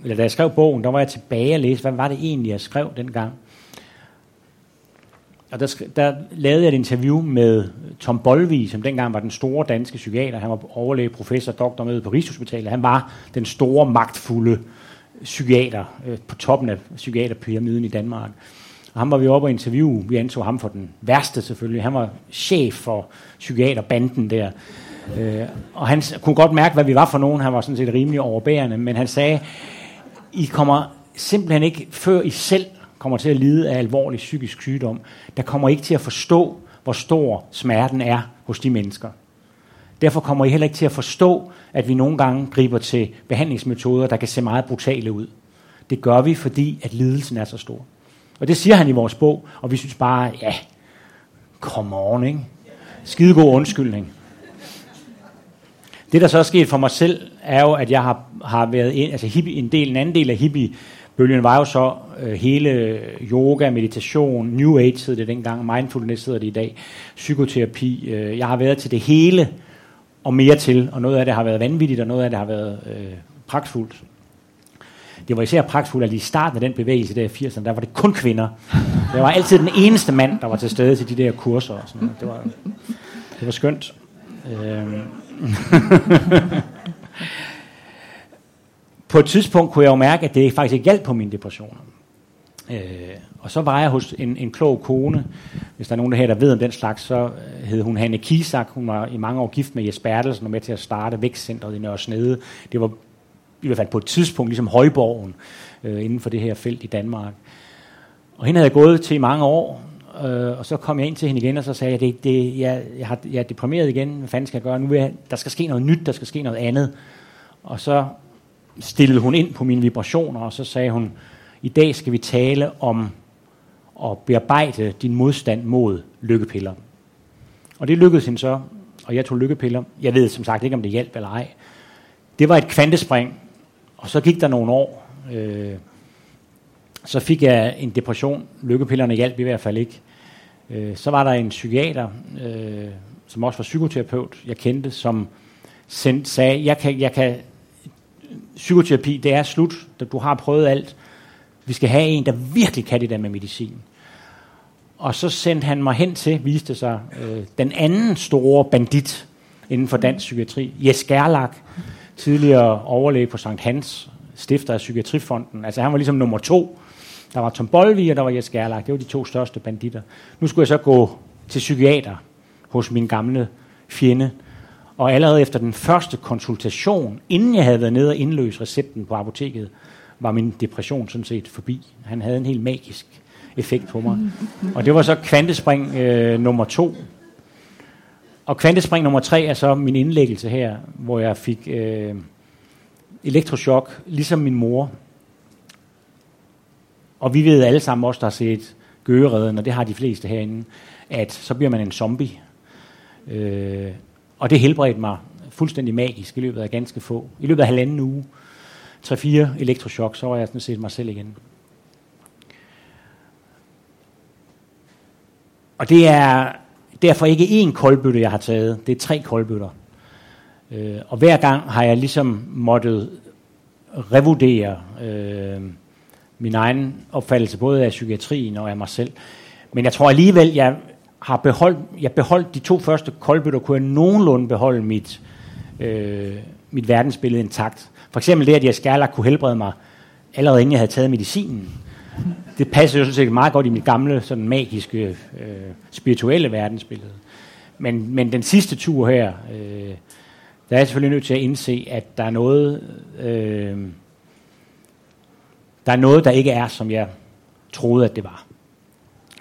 eller da jeg skrev bogen, der var jeg tilbage og læste, hvad var det egentlig, jeg skrev dengang. Og der, der lavede jeg et interview med Tom Bolvi, som dengang var den store danske psykiater. Han var overlæge, professor, doktor med på Rigshospitalet. Han var den store, magtfulde psykiater øh, på toppen af psykiaterpyramiden i Danmark. Og ham var vi oppe og interviewe. Vi anså ham for den værste selvfølgelig. Han var chef for psykiaterbanden der. Øh, og han kunne godt mærke, hvad vi var for nogen. Han var sådan set rimelig overbærende. Men han sagde, I kommer simpelthen ikke, før I selv kommer til at lide af alvorlig psykisk sygdom, der kommer ikke til at forstå, hvor stor smerten er hos de mennesker. Derfor kommer I heller ikke til at forstå, at vi nogle gange griber til behandlingsmetoder, der kan se meget brutale ud. Det gør vi, fordi at lidelsen er så stor. Og det siger han i vores bog, og vi synes bare, ja, come on, ikke? Skidegod undskyldning. Det, der så er sket for mig selv, er jo, at jeg har, har været en, altså hippie, en, del, en anden del af hippie bølgen var jo så øh, hele yoga, meditation, New Age hed det dengang, mindfulness hedder det i dag, psykoterapi. Øh, jeg har været til det hele og mere til, og noget af det har været vanvittigt, og noget af det har været øh, pragtfuldt. Det var især pragtfuldt, at i starten af den bevægelse der i 80'erne, der var det kun kvinder. Det var altid den eneste mand, der var til stede til de der kurser. Og sådan noget. Det, var, det var skønt. Øh. på et tidspunkt kunne jeg jo mærke, at det faktisk ikke hjalp på mine depressioner. Øh, og så var jeg hos en, en klog kone, hvis der er nogen der her, der ved om den slags, så øh, hed hun Hanne Kisak. Hun var i mange år gift med Jes Bertelsen og med til at starte Vækstcentret i Nørresnede. Det var i hvert fald på et tidspunkt ligesom Højborgen øh, inden for det her felt i Danmark. Og hende havde jeg gået til i mange år, øh, og så kom jeg ind til hende igen, og så sagde jeg, det, det, jeg, jeg, har, jeg er deprimeret igen, hvad fanden skal jeg gøre? Nu vil jeg, der skal ske noget nyt, der skal ske noget andet. Og så stillede hun ind på mine vibrationer, og så sagde hun, i dag skal vi tale om at bearbejde din modstand mod lykkepiller. Og det lykkedes hende så, og jeg tog lykkepiller. Jeg ved som sagt ikke, om det hjalp eller ej. Det var et kvantespring, og så gik der nogle år. Øh, så fik jeg en depression. Lykkepillerne hjalp i hvert fald ikke. Øh, så var der en psykiater, øh, som også var psykoterapeut, jeg kendte, som send, sagde, jeg kan, jeg kan, psykoterapi, det er slut, du har prøvet alt. Vi skal have en, der virkelig kan det der med medicin. Og så sendte han mig hen til, viste sig, øh, den anden store bandit inden for dansk psykiatri, Jes Gerlach, tidligere overlæge på Sankt Hans, stifter af Psykiatrifonden. Altså han var ligesom nummer to. Der var Tom Bolvi, og der var Jes Gerlach. Det var de to største banditter. Nu skulle jeg så gå til psykiater hos min gamle fjende. Og allerede efter den første konsultation, inden jeg havde været nede og indløse recepten på apoteket, var min depression sådan set forbi. Han havde en helt magisk effekt på mig. Og det var så kvantespring øh, nummer to. Og kvantespring nummer tre er så min indlæggelse her, hvor jeg fik øh, elektroshock, ligesom min mor. Og vi ved alle sammen også, der har set gøgeredden, og det har de fleste herinde, at så bliver man en zombie. Øh, og det helbredte mig fuldstændig magisk i løbet af ganske få. I løbet af halvanden uge, 3-4 elektroshock, så var jeg sådan set mig selv igen. Og det er derfor ikke én koldbøtte, jeg har taget. Det er tre koldbøtter. Øh, og hver gang har jeg ligesom måttet revurdere øh, min egen opfattelse, både af psykiatrien og af mig selv. Men jeg tror alligevel, jeg har beholdt, jeg beholdt de to første koldbøtter, kunne jeg nogenlunde beholde mit, øh, mit verdensbillede intakt. For eksempel det, at jeg skærlagt kunne helbrede mig, allerede inden jeg havde taget medicinen. Det passer jo sådan set meget godt i mit gamle, sådan magiske, øh, spirituelle verdensbillede. Men, men den sidste tur her, øh, der er jeg selvfølgelig nødt til at indse, at der er noget, øh, der er noget, der ikke er, som jeg troede, at det var.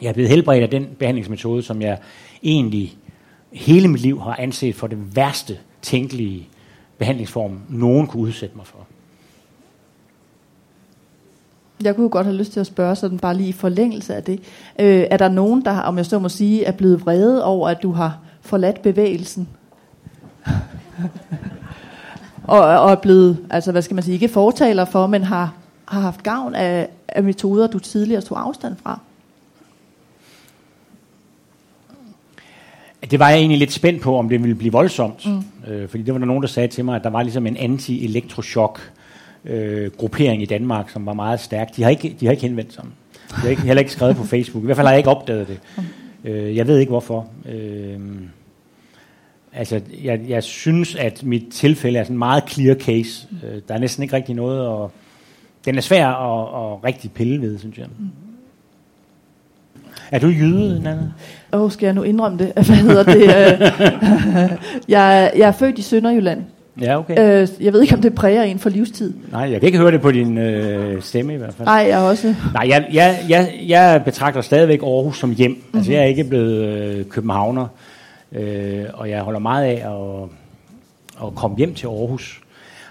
Jeg er blevet helbredt af den behandlingsmetode, som jeg egentlig hele mit liv har anset for det værste tænkelige behandlingsform, nogen kunne udsætte mig for. Jeg kunne godt have lyst til at spørge sådan bare lige i forlængelse af det. Øh, er der nogen, der, om jeg så må sige, er blevet vrede over, at du har forladt bevægelsen? og, og er blevet, altså hvad skal man sige, ikke fortaler for, men har, har haft gavn af, af metoder, du tidligere tog afstand fra? Det var jeg egentlig lidt spændt på, om det ville blive voldsomt. Mm. Øh, fordi det var der nogen, der sagde til mig, at der var ligesom en anti-elektroshock øh, gruppering i Danmark, som var meget stærk. De har ikke, de har ikke henvendt sig. De har ikke, heller ikke skrevet på Facebook. I hvert fald har jeg ikke opdaget det. Øh, jeg ved ikke hvorfor. Øh, altså, jeg, jeg synes, at mit tilfælde er sådan en meget clear case. Øh, der er næsten ikke rigtig noget, og den er svær at, at rigtig pille ved, synes jeg. Mm. Er du jyde, Nana? Åh, oh, skal jeg nu indrømme det? Hvad hedder det? jeg, jeg er født i Sønderjylland. Ja, okay. Øh, jeg ved ikke, om det præger en for livstid. Nej, jeg kan ikke høre det på din øh, stemme i hvert fald. Nej, jeg også. Nej, jeg, jeg, jeg, jeg betragter stadigvæk Aarhus som hjem. Mm-hmm. Altså, jeg er ikke blevet øh, københavner, øh, og jeg holder meget af at, at komme hjem til Aarhus.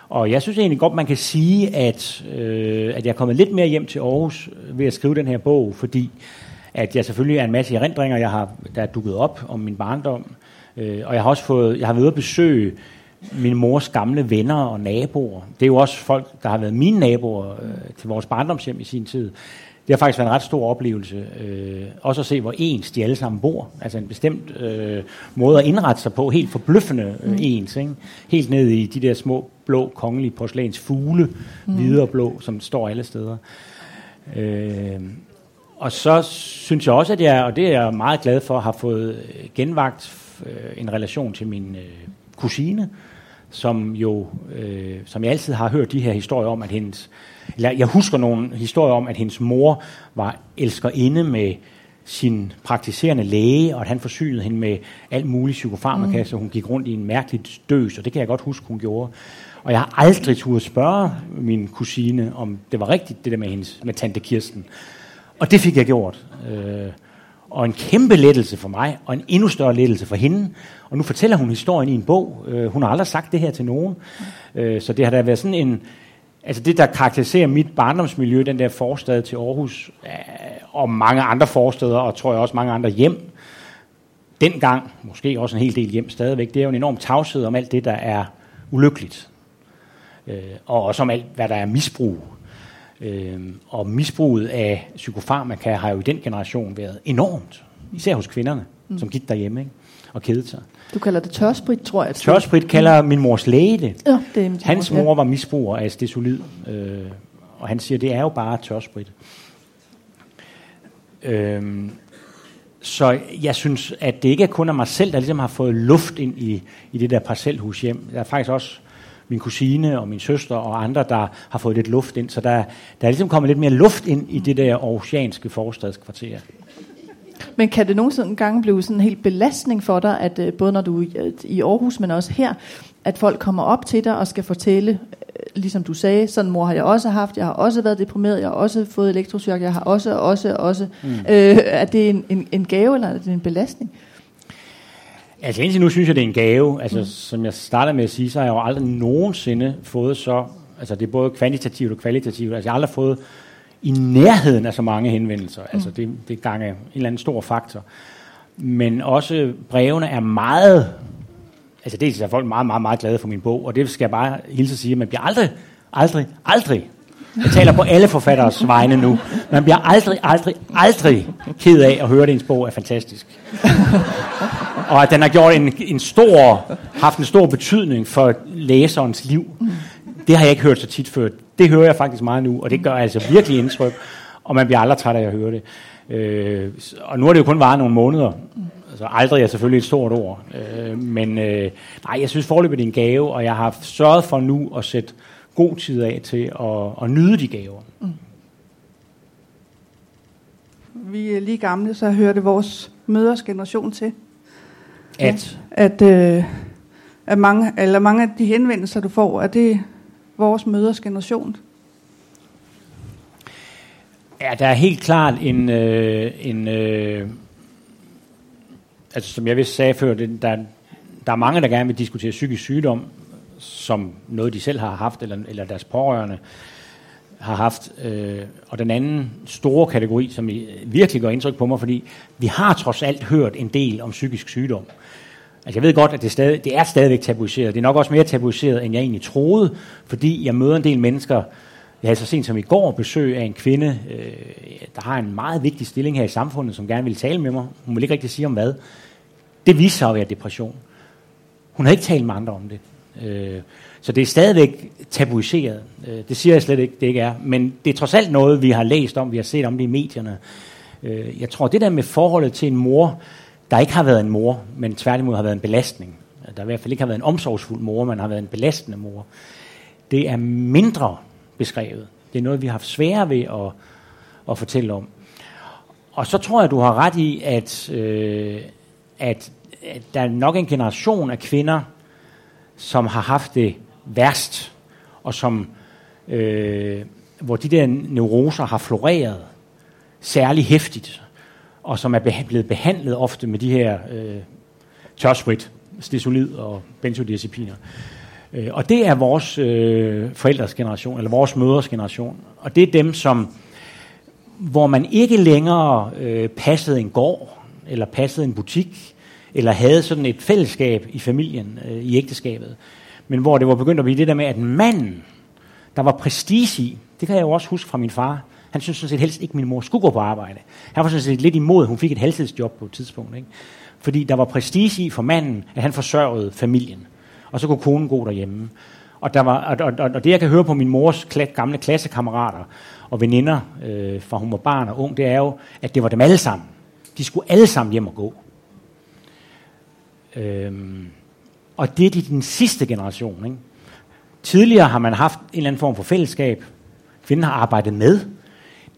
Og jeg synes egentlig godt, man kan sige, at, øh, at jeg er kommet lidt mere hjem til Aarhus ved at skrive den her bog, fordi at jeg selvfølgelig er en masse erindringer, jeg har, der er dukket op om min barndom. Øh, og jeg har også fået, jeg har været ude at besøge min mors gamle venner og naboer. Det er jo også folk, der har været mine naboer øh, til vores barndomshjem i sin tid. Det har faktisk været en ret stor oplevelse. Øh, også at se, hvor ens de alle sammen bor. Altså en bestemt øh, måde at indrette sig på, helt forbløffende øh, mm. ens. Ikke? Helt ned i de der små blå kongelige porcelæns fugle, mm. hvide og blå, som står alle steder. Øh, og så synes jeg også, at jeg, og det er jeg meget glad for, har fået øh, genvagt øh, en relation til min øh, kusine, som jo, øh, som jeg altid har hørt de her historier om, at hendes, eller jeg husker nogle historier om, at hendes mor var elskerinde med sin praktiserende læge, og at han forsynede hende med alt muligt psykofarmaka, mm. så hun gik rundt i en mærkelig døs, og det kan jeg godt huske, hun gjorde. Og jeg har aldrig turde spørge min kusine, om det var rigtigt, det der med, hendes, med tante Kirsten. Og det fik jeg gjort. Øh, og en kæmpe lettelse for mig, og en endnu større lettelse for hende. Og nu fortæller hun historien i en bog. Øh, hun har aldrig sagt det her til nogen. Øh, så det har da været sådan en... Altså det, der karakteriserer mit barndomsmiljø, den der forstad til Aarhus, øh, og mange andre forsteder, og tror jeg også mange andre hjem, dengang, måske også en hel del hjem stadigvæk, det er jo en enorm tavshed om alt det, der er ulykkeligt. Øh, og også om alt, hvad der er misbrug. Øh, og misbruget af psykofarmaka har jo i den generation været enormt. Især hos kvinderne, mm. som gik derhjemme ikke? og kedede sig. Du kalder det tørsprit, tror jeg. Tørsprit kalder min mors læge det. Ja, det er Hans mor var misbruger af stesolid, øh, og han siger, det er jo bare tørsprit. Øh, så jeg synes, at det ikke er kun af mig selv, der ligesom har fået luft ind i, i det der parcelhus hjem. Der er faktisk også min kusine og min søster og andre, der har fået lidt luft ind. Så der, der er ligesom kommet lidt mere luft ind i det der aarhusianske forstadskvarter. Men kan det nogensinde gange blive sådan en helt belastning for dig, at øh, både når du er i Aarhus, men også her, at folk kommer op til dig og skal fortælle, øh, ligesom du sagde, sådan mor har jeg også haft, jeg har også været deprimeret, jeg har også fået elektrochok, jeg har også, også, også. Mm. Øh, er det en, en, en gave, eller er det en belastning? Altså indtil nu synes jeg, det er en gave. Altså mm. som jeg startede med at sige, så har jeg jo aldrig nogensinde fået så, altså det er både kvantitativt og kvalitativt, altså jeg har aldrig fået i nærheden af så mange henvendelser. Altså mm. det, det er gange en eller anden stor faktor. Men også brevene er meget, altså dels er folk meget, meget, meget glade for min bog, og det skal jeg bare hilse at sige, at man bliver aldrig, aldrig, aldrig jeg taler på alle forfatteres vegne nu. Man bliver aldrig, aldrig, aldrig ked af at høre, at ens bog er fantastisk. Og at den har gjort en, en stor, haft en stor betydning for læserens liv. Det har jeg ikke hørt så tit før. Det hører jeg faktisk meget nu, og det gør altså virkelig indtryk. Og man bliver aldrig træt af at høre det. Øh, og nu har det jo kun varet nogle måneder. Altså aldrig er selvfølgelig et stort ord. Øh, men øh, nej, jeg synes forløbet er en gave, og jeg har sørget for nu at sætte god tid af til at, at nyde de gaver. Mm. Vi er lige gamle, så hører det vores møders generation til. At? Ja, at, øh, at mange, eller mange af de henvendelser, du får, er det vores møders generation? Ja, der er helt klart en, øh, en øh, altså som jeg vist sagde før, det, der, der er mange, der gerne vil diskutere psykisk sygdom, som noget, de selv har haft, eller, eller deres pårørende har haft. Øh, og den anden store kategori, som virkelig gør indtryk på mig, fordi vi har trods alt hørt en del om psykisk sygdom. Altså jeg ved godt, at det, stadig, det er stadigvæk tabuiseret. Det er nok også mere tabuiseret, end jeg egentlig troede, fordi jeg møder en del mennesker, jeg havde så sent som i går besøg af en kvinde, øh, der har en meget vigtig stilling her i samfundet, som gerne vil tale med mig. Hun vil ikke rigtig sige om hvad. Det viser sig at være depression. Hun har ikke talt med andre om det. Øh, så det er stadigvæk tabuiseret. Øh, det siger jeg slet ikke, det ikke er. Men det er trods alt noget, vi har læst om, vi har set om det i medierne. Øh, jeg tror, det der med forholdet til en mor, der ikke har været en mor, men tværtimod har været en belastning. Der i hvert fald ikke har været en omsorgsfuld mor, men har været en belastende mor. Det er mindre beskrevet. Det er noget, vi har haft svære ved at, at fortælle om. Og så tror jeg, du har ret i, at, øh, at, at der er nok en generation af kvinder, som har haft det værst, og som, øh, hvor de der neuroser har floreret særlig hæftigt, og som er blevet behandlet ofte med de her øh, tørsprit, stesolid og benzodiazepiner. Øh, og det er vores øh, forældres generation, eller vores mødres generation. Og det er dem, som, hvor man ikke længere øh, passede en gård, eller passede en butik, eller havde sådan et fællesskab i familien, øh, i ægteskabet. Men hvor det var begyndt at blive det der med, at manden, der var prestige i, det kan jeg jo også huske fra min far, han synes sådan set helst ikke, at min mor skulle gå på arbejde. Han var sådan set lidt imod, at hun fik et halvtidsjob på et tidspunkt. Ikke? Fordi der var prestige i for manden, at han forsørgede familien. Og så kunne konen gå derhjemme. Og, der var, og, og, og det, jeg kan høre på min mors gamle klassekammerater og veninder, øh, fra hun var barn og ung, det er jo, at det var dem alle sammen. De skulle alle sammen hjem og gå. Øhm, og det er den sidste generation. Ikke? Tidligere har man haft en eller anden form for fællesskab. kvinden har arbejdet med.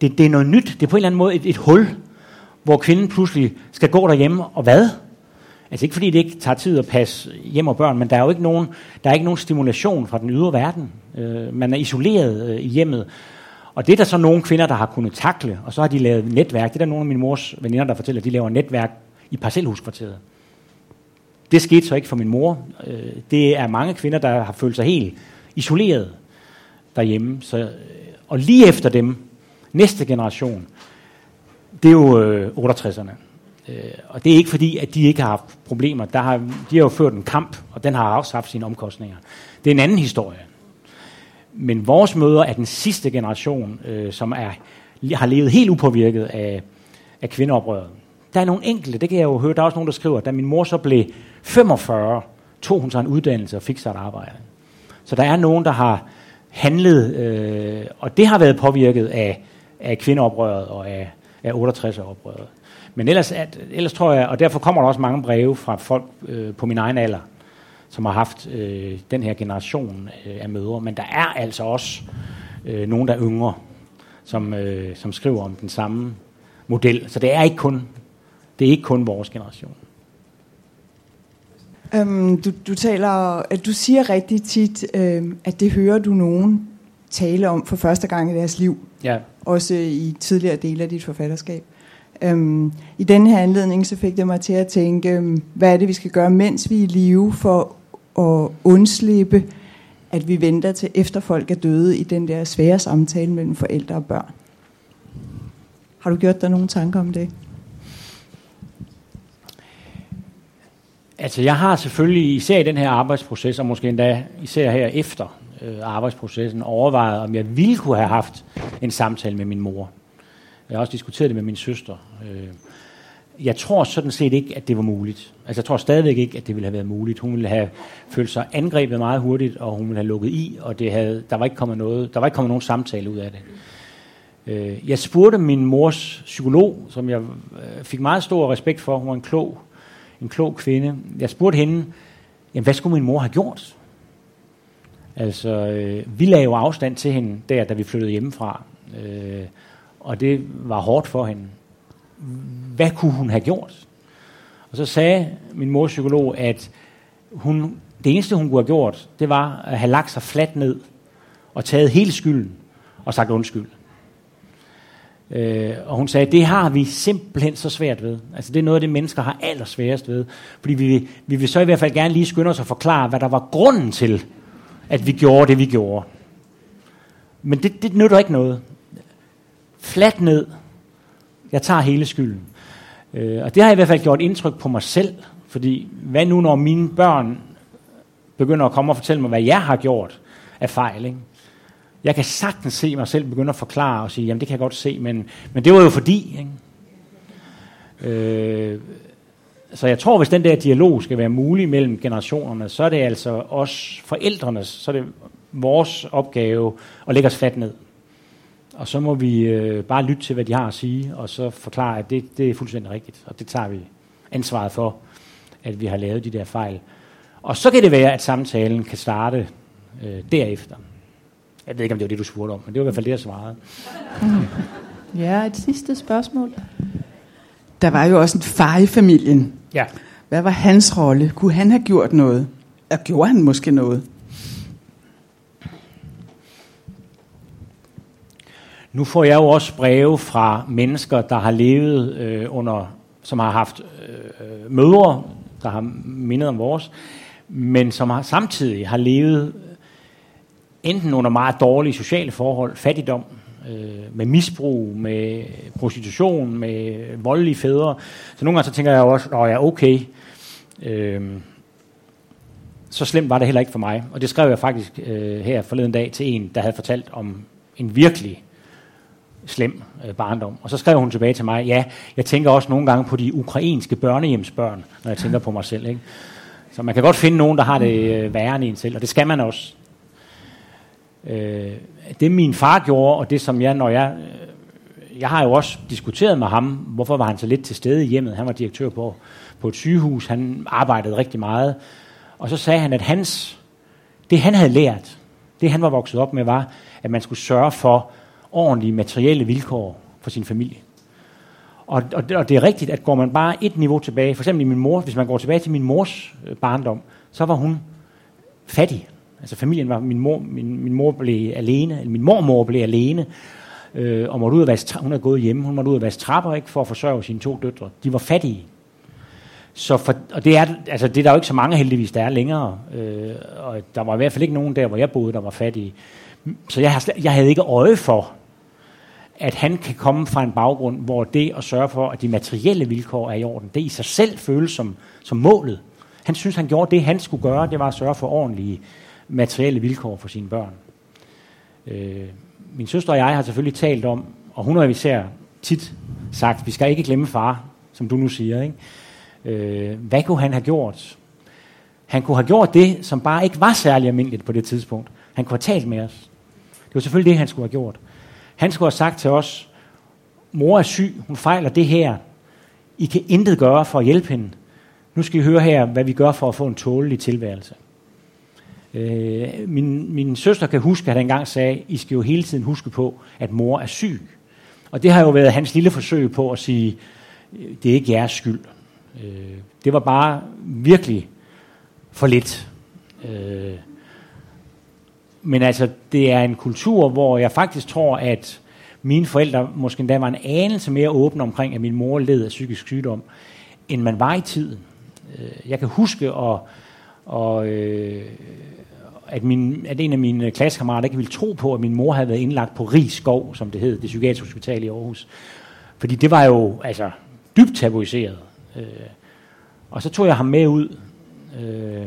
Det, det er noget nyt. Det er på en eller anden måde et, et hul, hvor kvinden pludselig skal gå derhjemme, og hvad? Altså ikke fordi det ikke tager tid at passe hjem og børn, men der er jo ikke nogen, der er ikke nogen stimulation fra den ydre verden. Øh, man er isoleret øh, i hjemmet. Og det er der så nogle kvinder, der har kunnet takle, og så har de lavet netværk. Det er der nogle af min mors veninder, der fortæller, at de laver netværk i parcelhuskvarteret. Det skete så ikke for min mor. Øh, det er mange kvinder, der har følt sig helt isoleret derhjemme. Så, øh, og lige efter dem, næste generation, det er jo øh, 68'erne. Øh, og det er ikke fordi, at de ikke har haft problemer. Der har, de har jo ført en kamp, og den har også haft sine omkostninger. Det er en anden historie. Men vores møder er den sidste generation, øh, som er, har levet helt upåvirket af, af kvindeoprøret. Der er nogle enkelte, det kan jeg jo høre, der er også nogen, der skriver, da min mor så blev 45, tog hun sig en uddannelse og fik sig et arbejde. Så der er nogen, der har handlet, øh, og det har været påvirket af, af kvindeoprøret og af, af 68-oprøret. Men ellers, at, ellers tror jeg, og derfor kommer der også mange breve fra folk øh, på min egen alder, som har haft øh, den her generation øh, af mødre. Men der er altså også øh, nogen, der er yngre, som, øh, som skriver om den samme model. Så det er ikke kun, det er ikke kun vores generation. Um, du, du taler, at du siger rigtig tit, uh, at det hører du nogen tale om for første gang i deres liv. Ja. Også i tidligere dele af dit forfatterskab. Um, I denne her anledning så fik det mig til at tænke, um, hvad er det, vi skal gøre, mens vi er i live, for at undslippe, at vi venter til efter folk er døde i den der svære samtale mellem forældre og børn. Har du gjort dig nogle tanker om det? Altså jeg har selvfølgelig, især i den her arbejdsproces, og måske endda især her efter øh, arbejdsprocessen, overvejet, om jeg ville kunne have haft en samtale med min mor. Jeg har også diskuteret det med min søster. Øh, jeg tror sådan set ikke, at det var muligt. Altså jeg tror stadigvæk ikke, at det ville have været muligt. Hun ville have følt sig angrebet meget hurtigt, og hun ville have lukket i, og det havde, der, var ikke kommet noget, der var ikke kommet nogen samtale ud af det. Øh, jeg spurgte min mors psykolog, som jeg øh, fik meget stor respekt for. Hun var en klog, en klog kvinde. Jeg spurgte hende, jamen, hvad skulle min mor have gjort? Altså, øh, vi lagde jo afstand til hende der, da vi flyttede hjemmefra. Øh, og det var hårdt for hende. Hvad kunne hun have gjort? Og så sagde min mors psykolog, at hun, det eneste, hun kunne have gjort, det var at have lagt sig fladt ned og taget hele skylden og sagt undskyld. Øh, og hun sagde, det har vi simpelthen så svært ved. Altså det er noget af det, mennesker har allersværest ved. Fordi vi, vi vil så i hvert fald gerne lige skynde os at forklare, hvad der var grunden til, at vi gjorde det, vi gjorde. Men det, det nytter ikke noget. Flat ned. Jeg tager hele skylden. Øh, og det har i hvert fald gjort indtryk på mig selv. Fordi hvad nu, når mine børn begynder at komme og fortælle mig, hvad jeg har gjort af fejl, ikke? Jeg kan sagtens se mig selv begynde at forklare og sige, jamen det kan jeg godt se, men, men det var jo fordi. Ikke? Øh, så jeg tror, hvis den der dialog skal være mulig mellem generationerne, så er det altså os forældrenes, så er det vores opgave at lægge os fat ned. Og så må vi øh, bare lytte til, hvad de har at sige, og så forklare, at det, det er fuldstændig rigtigt, og det tager vi ansvaret for, at vi har lavet de der fejl. Og så kan det være, at samtalen kan starte øh, derefter. Jeg ved ikke, om det var det, du spurgte om, men det var i hvert fald det, jeg svarede. Ja, et sidste spørgsmål. Der var jo også en far i familien. Ja. Hvad var hans rolle? Kunne han have gjort noget? Og gjorde han måske noget? Nu får jeg jo også breve fra mennesker, der har levet øh, under, som har haft øh, mødre, der har mindet om vores, men som har, samtidig har levet enten under meget dårlige sociale forhold, fattigdom, øh, med misbrug, med prostitution, med voldelige fædre. Så nogle gange så tænker jeg også, at er okay, øh, så slemt var det heller ikke for mig. Og det skrev jeg faktisk øh, her forleden dag til en, der havde fortalt om en virkelig slem øh, barndom. Og så skrev hun tilbage til mig, ja, jeg tænker også nogle gange på de ukrainske børnehjemsbørn, når jeg tænker på mig selv. Ikke? Så man kan godt finde nogen, der har det øh, værre end en selv, og det skal man også. Øh, det min far gjorde, og det som jeg, når jeg, øh, jeg har jo også diskuteret med ham, hvorfor var han så lidt til stede i hjemmet. Han var direktør på, på et sygehus, han arbejdede rigtig meget. Og så sagde han, at hans, det han havde lært, Det han var vokset op med var, at man skulle sørge for ordentlige materielle vilkår for sin familie. Og, og, og det er rigtigt, at går man bare et niveau tilbage, for eksempel i min mor, hvis man går tilbage til min mors øh, barndom, så var hun fattig. Altså familien var, min mor, min, min mor blev alene, eller min mormor blev alene, øh, og måtte ud og vaske, hun er gået hjemme, hun måtte ud og vaske trapper ikke, for at forsørge sine to døtre. De var fattige. Så for, og det er, altså det er der jo ikke så mange heldigvis, der er længere. Øh, og der var i hvert fald ikke nogen der, hvor jeg boede, der var fattige. Så jeg, jeg havde ikke øje for, at han kan komme fra en baggrund, hvor det at sørge for, at de materielle vilkår er i orden, det i sig selv føles som, som målet. Han synes, han gjorde det, han skulle gøre, det var at sørge for ordentlige materielle vilkår for sine børn. Øh, min søster og jeg har selvfølgelig talt om, og hun har især tit sagt, vi skal ikke glemme far, som du nu siger. Ikke? Øh, hvad kunne han have gjort? Han kunne have gjort det, som bare ikke var særlig almindeligt på det tidspunkt. Han kunne have talt med os. Det var selvfølgelig det, han skulle have gjort. Han skulle have sagt til os, mor er syg, hun fejler det her. I kan intet gøre for at hjælpe hende. Nu skal I høre her, hvad vi gør for at få en tålelig tilværelse. Øh, min, min søster kan huske, at han engang sagde, I skal jo hele tiden huske på, at mor er syg. Og det har jo været hans lille forsøg på at sige, øh, det er ikke jeres skyld. Øh, det var bare virkelig for lidt. Øh, men altså, det er en kultur, hvor jeg faktisk tror, at mine forældre måske endda var en anelse mere åbne omkring, at min mor led af psykisk sygdom, end man var i tiden. Øh, jeg kan huske, at, og, øh, at, min, at en af mine klassekammerater ikke ville tro på, at min mor havde været indlagt på Rigskov, som det hed, det psykiatriske hospital i Aarhus. Fordi det var jo altså, dybt tabuiseret. Øh, og så tog jeg ham med ud øh,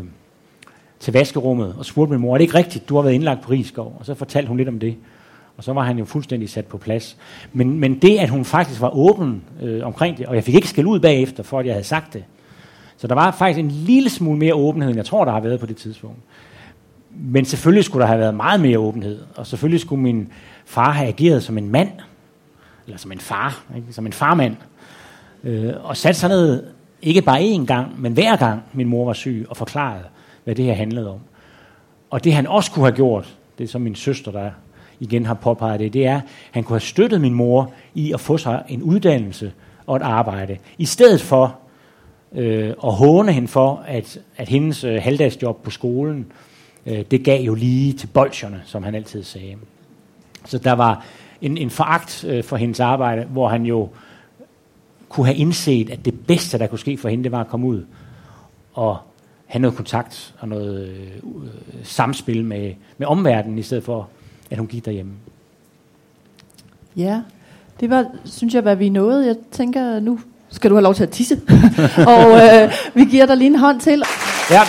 til vaskerummet og spurgte min mor, er det ikke rigtigt, du har været indlagt på Rigskov? Og så fortalte hun lidt om det. Og så var han jo fuldstændig sat på plads. Men, men det, at hun faktisk var åben øh, omkring det, og jeg fik ikke skæld ud bagefter, for at jeg havde sagt det. Så der var faktisk en lille smule mere åbenhed, end jeg tror, der har været på det tidspunkt. Men selvfølgelig skulle der have været meget mere åbenhed, og selvfølgelig skulle min far have ageret som en mand, eller som en far, ikke? som en farmand, øh, og sat sig ned, ikke bare én gang, men hver gang min mor var syg, og forklarede, hvad det her handlede om. Og det han også kunne have gjort, det er som min søster, der igen har påpeget det, det er, at han kunne have støttet min mor i at få sig en uddannelse og et arbejde, i stedet for øh, at håne hende for, at, at hendes øh, halvdagsjob på skolen, øh, det gav jo lige til bolsjerne, som han altid sagde. Så der var en, en foragt øh, for hendes arbejde, hvor han jo kunne have indset, at det bedste, der kunne ske for hende, det var at komme ud og have noget kontakt og noget øh, samspil med, med omverdenen, i stedet for, at hun gik derhjemme. Ja, det var, synes jeg, hvad vi nåede. Jeg tænker, nu skal du have lov til at tisse. og øh, vi giver dig lige en hånd til. Ja.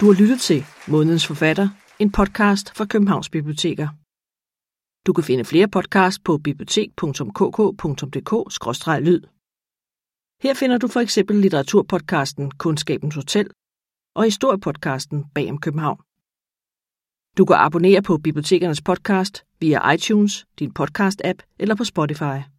Du har lyttet til Månedens Forfatter, en podcast fra Københavns Biblioteker. Du kan finde flere podcasts på bibliotek.kk.dk-lyd. Her finder du for eksempel litteraturpodcasten Kundskabens Hotel og historiepodcasten Bag om København. Du kan abonnere på bibliotekernes podcast via iTunes, din podcast-app eller på Spotify.